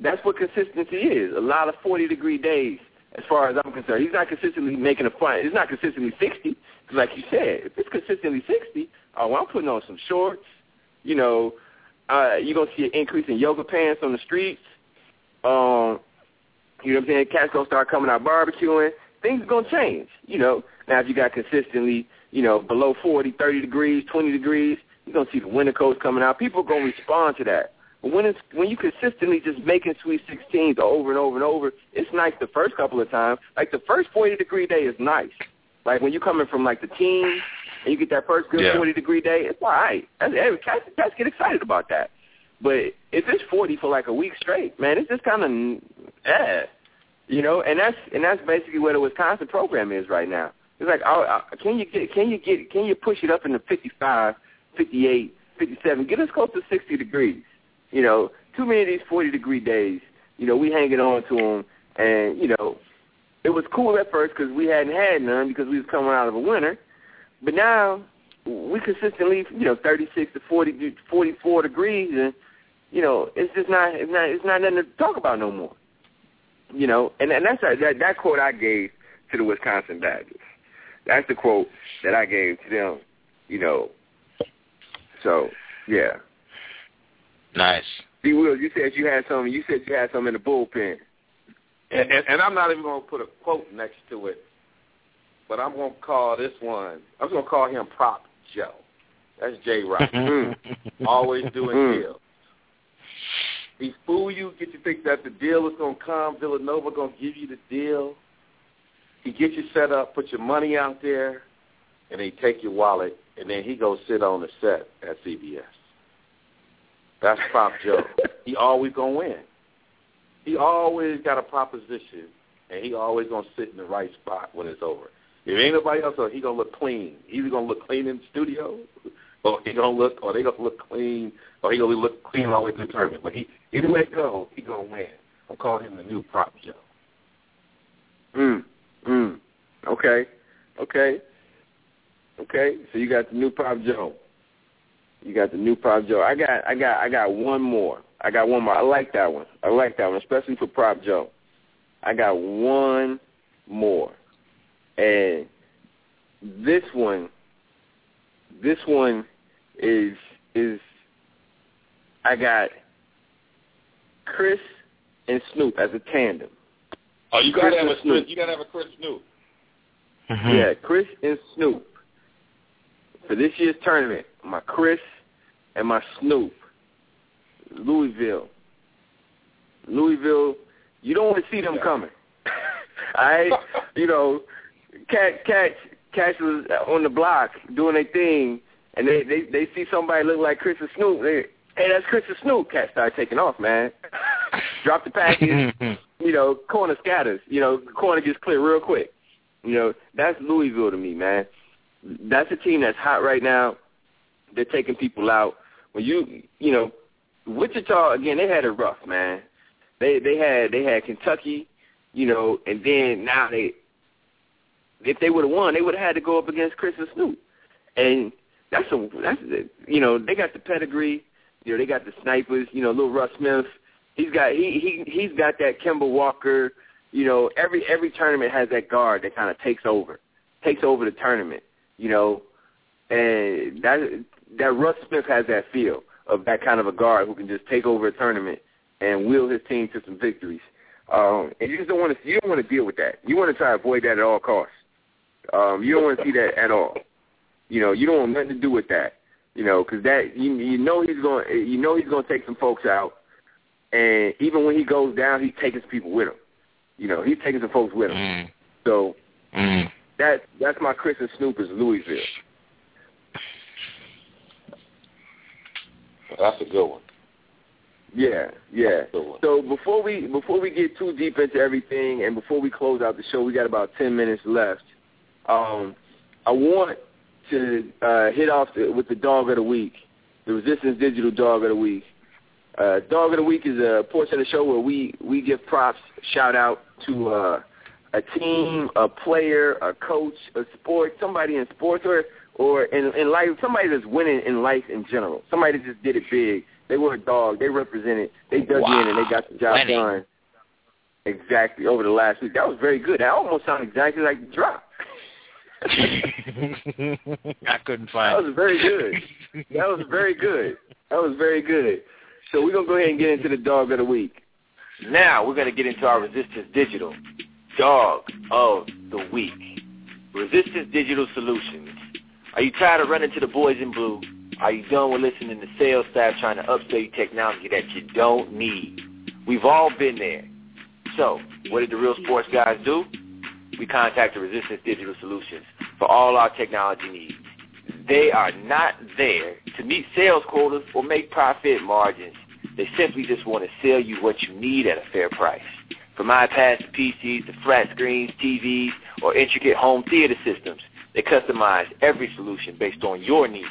that's what consistency is. A lot of 40 degree days, as far as I'm concerned. He's not consistently making a fun. He's not consistently 60. Like you said, if it's consistently 60, oh, well, I'm putting on some shorts. You know, uh, you're to see an increase in yoga pants on the streets. Um, you know what I'm saying? Cats to start coming out barbecuing. Things are to change, you know. Now, if you got consistently, you know, below 40, 30 degrees, 20 degrees, You're gonna see the winter coats coming out. People are gonna respond to that. But when it's when you consistently just making Sweet 16s over and over and over, it's nice the first couple of times. Like the first 40 degree day is nice. Like when you're coming from like the teens and you get that first good Yeah. 40 degree day, it's all right. That's, hey, cats, cats get excited about that. But if it's 40 for like a week straight, man, it's just kind of eh, you know. And that's and that's basically what the Wisconsin program is right now. It's like, oh, uh, can you get can you get can you push it up into 55, 58, 57? Get us close to 60 degrees. You know, too many of these 40 degree days. You know, we hanging on to them, and you know, it was cool at first because we hadn't had none because we was coming out of a winter. But now we consistently, you know, 36 to 40, 44 degrees, and you know, it's just not, it's not, it's not nothing to talk about no more. You know, and and that's that that quote I gave to the Wisconsin Badgers. That's the quote that I gave to them. You know, so yeah. Nice. D. Will, you said you had some. You said you had some in the bullpen. And, and, and I'm not even going to put a quote next to it, but I'm going to call this one, I'm going to call him Prop Joe. That's J. Rock. Mm. Always doing Mm. deals. He fool you, get you think that the deal is going to come. Villanova going to give you the deal. He gets you set up, put your money out there, and then he take your wallet, and then he goes sit on the set at CBS. That's Prop Joe. he always to win. He always got a proposition, and he always to sit in the right spot when it's over. If ain't nobody else, he to look clean. He's to look clean in the studio, or he to look, or they to look clean, or he to look clean all the way to the tournament. But he, either way it go, he to win. I'm calling him the new Prop Joe. Mm. Mm. Okay. Okay. Okay. So you got the new Pop Joe. You got the new Prop Joe. I got I got I got one more. I got one more. I like that one. I like that one, especially for Prop Joe. I got one more. And this one this one is is I got Chris and Snoop as a tandem. Oh, you gotta have a Snoop. You gotta have a Chris Snoop. Mm-hmm. Yeah, Chris and Snoop. For this year's tournament, my Chris and my Snoop. Louisville. Louisville, you don't want to see them coming. I, you know, cat cats cats was on the block doing their thing and they, they they see somebody look like Chris and Snoop, they hey that's Chris and Snoop, Cat start taking off, man. Drop the package, you know, corner scatters, you know, corner gets clear real quick. You know, that's Louisville to me, man. That's a team that's hot right now. They're taking people out. When you, you know, Wichita again, they had it rough, man. They they had they had Kentucky, you know, and then now they, if they would have won, they would have had to go up against Chris and Snoop, and that's a that's you know they got the pedigree, you know they got the snipers, you know, little Russ Smith, he's got he he he's got that Kemba Walker, you know, every every tournament has that guard that kind of takes over, takes over the tournament, you know, and that that Russ Smith has that feel of that kind of a guard who can just take over a tournament and wheel his team to some victories. Um, and you just don't want to you don't want to deal with that. You want to try to avoid that at all costs. Um, you don't want to see that at all. You know, you don't want nothing to do with that. You know, because that you you know he's going you know he's going to take some folks out, and even when he goes down, he's taking some people with him. You know, he's taking some folks with him. Mm. So Mm. that that's my Chris and Snoop is Louisville. That's a good one. Yeah, yeah. That's a good one. So before we before we get too deep into everything, and before we close out the show, we got about ten minutes left. Um, I want to uh, hit off the, with the dog of the week, the Resistance Digital Dog of the Week. Uh, dog of the week is a portion of the show where we we give props, shout out to uh, a team, a player, a coach, a sport, somebody in sports or or in, in life, somebody that's winning in life in general. Somebody that just did it big. They were a dog. They represented. They dug in and they got the job Winning. done. Exactly over the last week. That was very good. That almost sounded exactly like the drop. I couldn't find. That was very good. That was very good. That was very good. So we're gonna go ahead and get into the dog of the week. Now we're gonna get into our Resistance Digital dog of the week. Resistance Digital Solutions. Are you tired of running to the boys in blue? Are you done with listening to sales staff trying to upsell you technology that you don't need? We've all been there. So, what did the real sports guys do? We contacted Resistance Digital Solutions for all our technology needs. They are not there to meet sales quotas or make profit margins. They simply just want to sell you what you need at a fair price. From iPads to PCs to flat screens, TVs, or intricate home theater systems, they customize every solution based on your needs.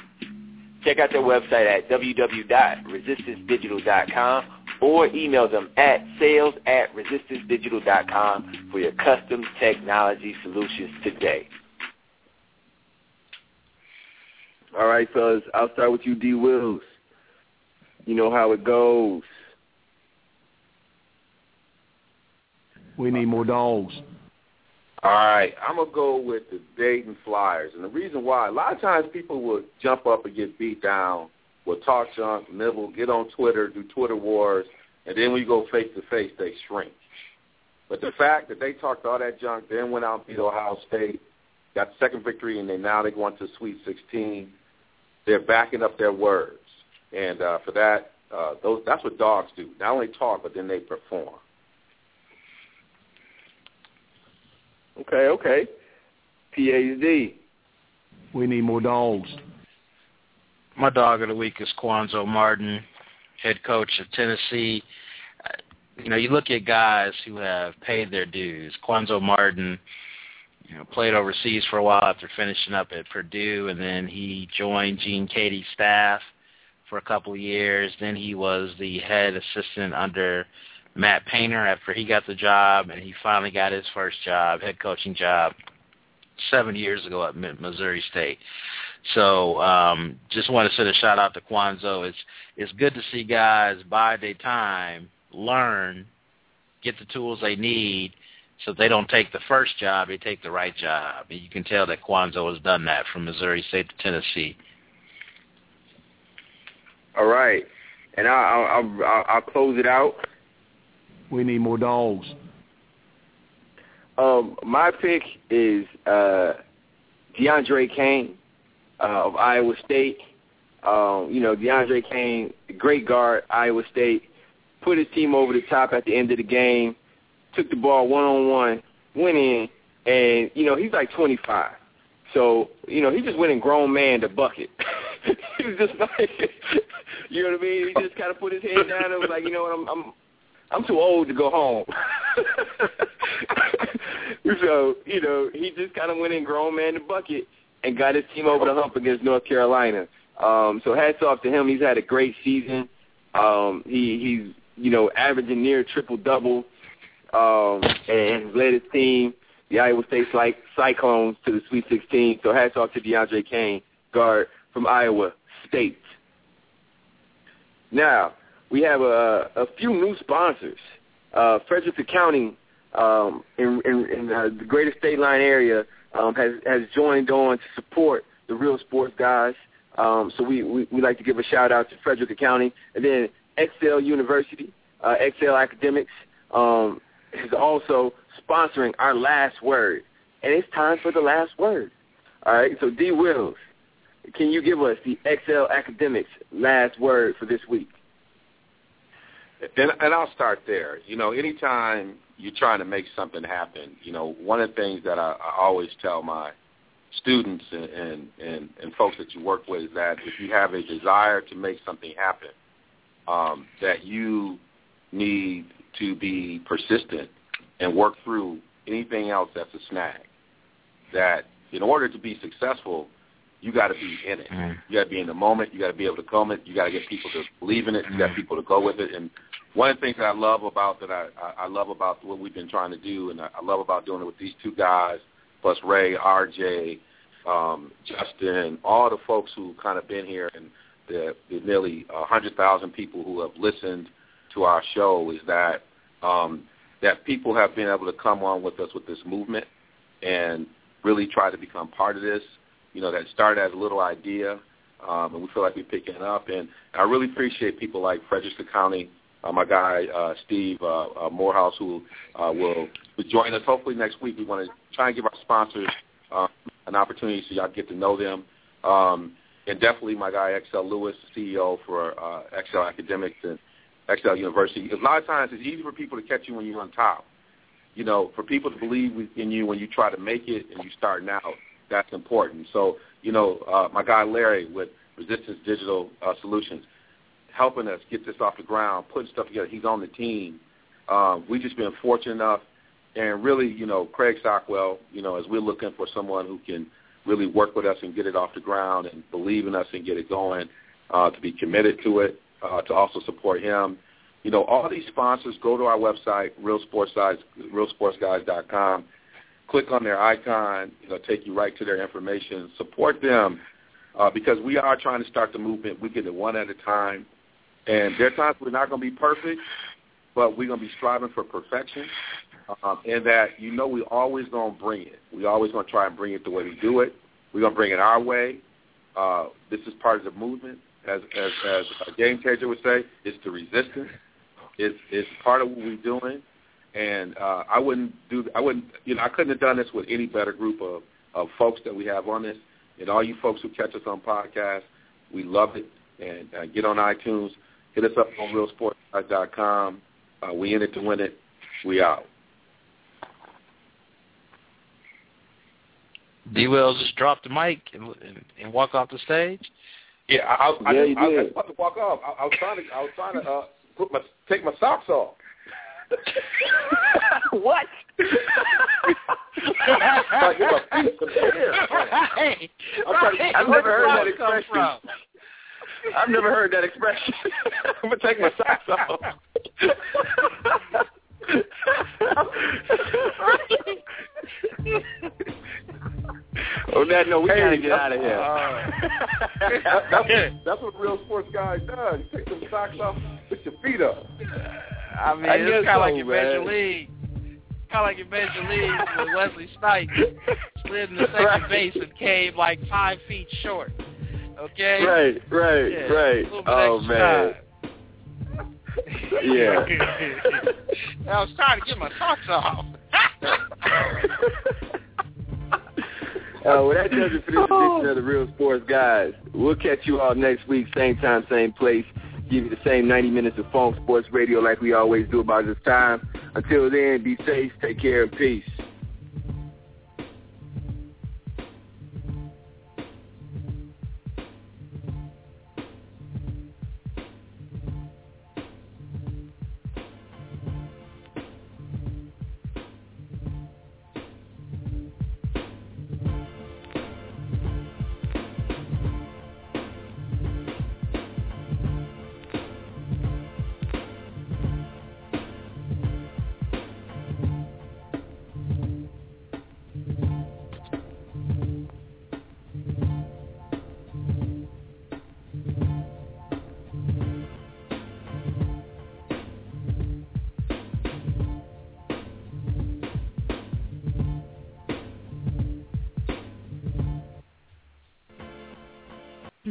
Check out their website at www.resistancedigital.com or email them at sales at resistancedigital.com for your custom technology solutions today. All right, fellas, I'll start with you, D. Wills. You know how it goes. We need more dogs. All right, I'm gonna go with the Dayton Flyers, and the reason why a lot of times people will jump up and get beat down, will talk junk, nibble, get on Twitter, do Twitter wars, and then when you go face to face, they shrink. But the fact that they talked all that junk, then went out and beat Ohio State, got the second victory, and then now they go into Sweet 16, they're backing up their words, and uh, for that, uh, those that's what dogs do. Not only talk, but then they perform. Okay, okay. PhD. We need more dogs. My dog of the week is Cuonzo Martin, head coach of Tennessee. Uh, You know, you look at guys who have paid their dues. Cuonzo Martin, you know, played overseas for a while after finishing up at Purdue, and then he joined Gene Keady's staff for a couple of years. Then he was the head assistant under Matt Painter after he got the job, and he finally got his first job, head coaching job, seven years ago at Missouri State. So um, just want to send a shout out to Cuonzo. It's it's good to see guys bide their time, learn, get the tools they need, so they don't take the first job, they take the right job. And you can tell that Cuonzo has done that from Missouri State to Tennessee. All right, and I'll I'll, I'll, I'll close it out. We need more dogs. Um, my pick is uh, DeAndre Kane uh, of Iowa State. Um, you know, DeAndre Kane, great guard, Iowa State, put his team over the top at the end of the game, took the ball one on one, went in, and you know he's like 25. So you know he just went and grown man the bucket. he was just like, you know what I mean? He just kind of put his head down and was like, you know what, I'm I'm I'm too old to go home. so, you know, he just kind of went in grown man the bucket and got his team over the hump against North Carolina. Um, so hats off to him. He's had a great season. Um, he, he's, you know, averaging near triple-double um, and led his team, the Iowa State Cy- Cyclones, to the Sweet 16. So hats off to DeAndre Kane, guard from Iowa State. Now, we have a, a few new sponsors. Uh, Frederick Accounting um, in, in, in uh, the greater state line area um, has, has joined on to support the real sports guys. Um, so we, we, we like to give a shout out to Frederick Accounting. And then XL University, uh, XL Academics um, is also sponsoring our last word. And it's time for the last word. All right, so D. Wills, can you give us the XL Academics last word for this week? And, and I'll start there. You know, anytime you're trying to make something happen, you know, one of the things that I, I always tell my students and, and, and, and folks that you work with is that if you have a desire to make something happen, um, that you need to be persistent and work through anything else that's a snag. That in order to be successful, you got to be in it. You got to be in the moment. You got to be able to come it. You got to get people to believe in it. You got people to go with it. And one of the things that I love about that I, I love about what we've been trying to do, and I love about doing it with these two guys, plus Ray, RJ, um, Justin, all the folks who kind of been here, and the, the nearly hundred thousand people who have listened to our show, is that um, that people have been able to come on with us with this movement and really try to become part of this. You know, that started as a little idea, um, and we feel like we're picking it up. And I really appreciate people like Frederick Accounting, uh, my guy uh, Steve uh, uh, Morehouse, who uh, will, join us hopefully next week. We want to try and give our sponsors uh, an opportunity so y'all get to know them. Um, and definitely my guy XL Lewis, CEO for uh, XL Academics and XL University. A lot of times it's easy for people to catch you when you're on top. You know, for people to believe in you when you try to make it and you're starting out, that's important. So, you know, uh, my guy Larry with Resistance Digital uh, Solutions, helping us get this off the ground, putting stuff together. He's on the team. Um, we've just been fortunate enough, and really, you know, Craig Stockwell, you know, as we're looking for someone who can really work with us and get it off the ground and believe in us and get it going, uh, to be committed to it, uh, to also support him. You know, all these sponsors go to our website, realsportsguys, realsportsguys.com, click on their icon, know, take you right to their information. Support them uh, because we are trying to start the movement. We get it one at a time. And there are times we're not going to be perfect, but we're going to be striving for perfection. Um, and that you know we're always going to bring it. We're always going to try and bring it the way we do it. We're going to bring it our way. Uh, this is part of the movement. As, as, as game changer would say, it's the resistance. It's, it's part of what we're doing. And uh, I wouldn't do. I wouldn't. You know, I couldn't have done this with any better group of, of folks that we have on this. And all you folks who catch us on podcasts, we love it. And uh, get on iTunes. Hit us up on realsports.com. Uh, we in it to win it. We out. D. Wells just drop the mic and, and, and walk off the stage. Yeah, I, I, I, Yeah, I, I, I was about to walk off. I, I was trying to. I was trying to uh, put my take my socks off. what? Trying to get my feet some air. Right. I'm trying to- I've never heard that Where expression. I've never heard that expression. I'm gonna take my socks off. On that note, we Hey, gotta get out of here. That, that's, that's what real sports guy does. You take some socks off, put your feet up. I mean, I it's kind of like so, in Major. League. Kind of like in Major League with Wesley Snipes slid in the second base and came like five feet short. Okay. Right, right, Yeah, right. a little bit Oh man. Yeah. I was trying to get my socks off. Uh, well, that does it for this edition of the Real Sports Guys. We'll catch you all next week, same time, same place. Give you the same 90 minutes of phone sports radio like we always do about this time. Until then, be safe, take care, and peace.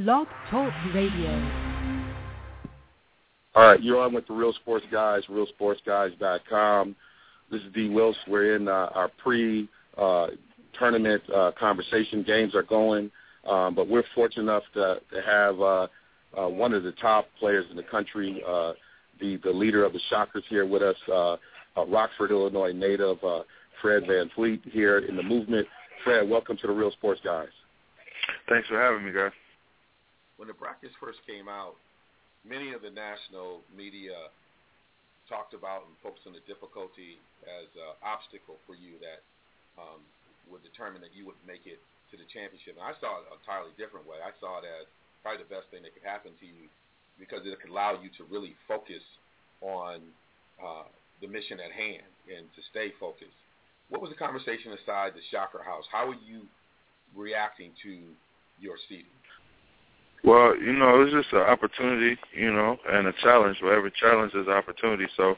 Blog Talk Radio. All right, you're on with the Real Sports Guys, realsportsguys.com. This is D. Wills. We're in uh, our pre-tournament uh, conversation. Games are going, um, but we're fortunate enough to, to have uh, uh, one of the top players in the country, uh, the, the leader of the Shockers here with us, uh, uh, Rockford, Illinois native, uh, Fred Van Vleet here in the movement. Fred, welcome to the Real Sports Guys. Thanks for having me, guys. When the brackets first came out, many of the national media talked about and focused on the difficulty as an obstacle for you that um, would determine that you would make it to the championship. And I saw it an entirely different way. I saw it as probably the best thing that could happen to you because it could allow you to really focus on uh, the mission at hand and to stay focused. What was the conversation inside the Shocker House? How were you reacting to your seeding? Well, you know, it's just an opportunity, you know, and a challenge. But every challenge is an opportunity. So,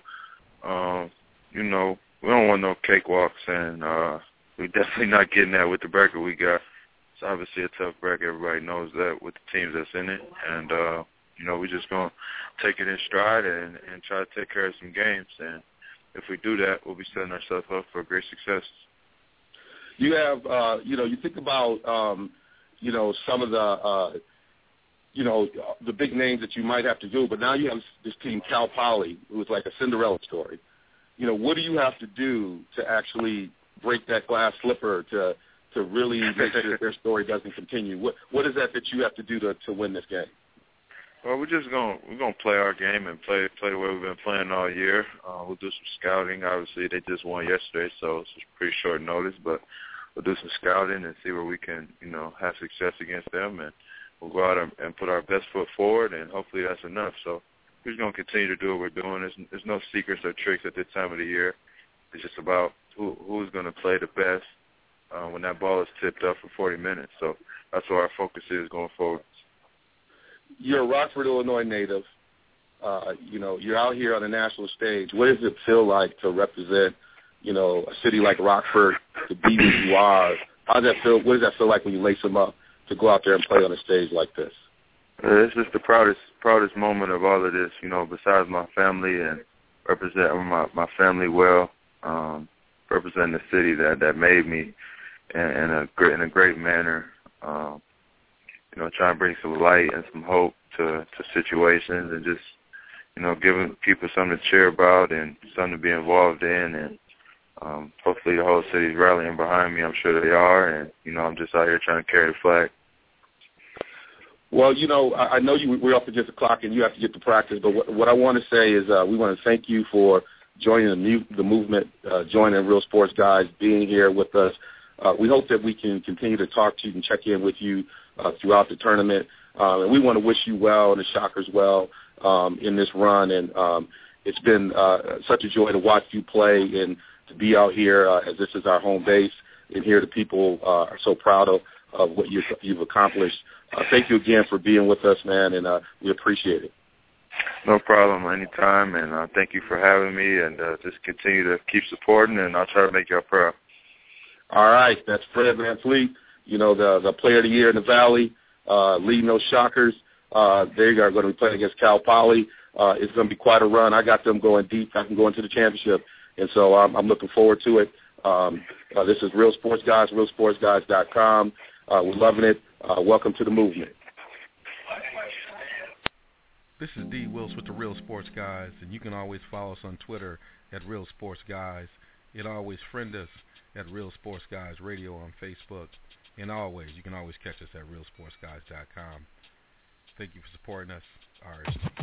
um, you know, we don't want no cakewalks, and uh, we definitely not getting that with the bracket we got. It's obviously a tough bracket. Everybody knows that with the teams that's in it, and uh, you know, we're just gonna take it in stride and and try to take care of some games. And if we do that, we'll be setting ourselves up for great success. you have uh you know you think about um you know some of the uh you know, the big names that you might have to do. But now you have this team, Cal Poly, who is like a Cinderella story. You know, what do you have to do to actually break that glass slipper to to really make sure that their story doesn't continue? What what is that that you have to do to to win this game? Well, we're just gonna we're gonna play our game and play play the way we've been playing all year. Uh, we'll do some scouting. Obviously, they just won yesterday, so it's pretty short notice. But we'll do some scouting and see where we can, you know, have success against them, and we'll go out and, put our best foot forward, and hopefully that's enough. So we're just gonna continue to do what we're doing. There's there's no secrets or tricks at this time of the year. It's just about who who's gonna play the best uh, when that ball is tipped up for 40 minutes. So that's where our focus is going forward. You're a Rockford, Illinois native. Uh, you know, you're out here on the national stage. What does it feel like to represent, you know, a city like Rockford, to be who you are? How does that feel? What does that feel like when you lace them up to go out there and play on a stage like this? Uh, it's just the proudest proudest moment of all of this, you know, besides my family and representing my my family well, um, representing the city that that made me in, in a great in a great manner. Um, you know, trying to bring some light and some hope to to situations and just you know giving people something to cheer about and something to be involved in and um, hopefully the whole city's rallying behind me. I'm sure they are, and you know I'm just out here trying to carry the flag. Well, you know, I, I know you we're up against the clock and you have to get to practice, but what, what I want to say is uh, we want to thank you for joining the, mu- the movement, uh, joining Real Sports Guys, being here with us. Uh, we hope that we can continue to talk to you and check in with you uh, throughout the tournament. Um, and we want to wish you well and the Shockers well um, in this run. And um, it's been uh, such a joy to watch you play and to be out here uh, as this is our home base and here the people uh, are so proud of, of what you've, you've accomplished. Uh, thank you again for being with us, man, and uh, we appreciate it. No problem, anytime, and uh, thank you for having me, and uh, just continue to keep supporting, and I'll try to make y'all proud. All right, that's Fred VanVleet, you know, the the player of the year in the Valley, uh, leading those Shockers. Uh, they are going to be playing against Cal Poly. Uh, it's going to be quite a run. I got them going deep. I can go into the championship, and so um, I'm looking forward to it. Um, uh, this is Real Sports Guys, RealSportsGuys.com. Uh, we're loving it. Uh, welcome to the movement. This is D. Wills with the Real Sports Guys, and you can always follow us on Twitter at Real Sports Guys. And always friend us at Real Sports Guys Radio on Facebook. And always, you can always catch us at RealSportsGuys.com. Thank you for supporting us. All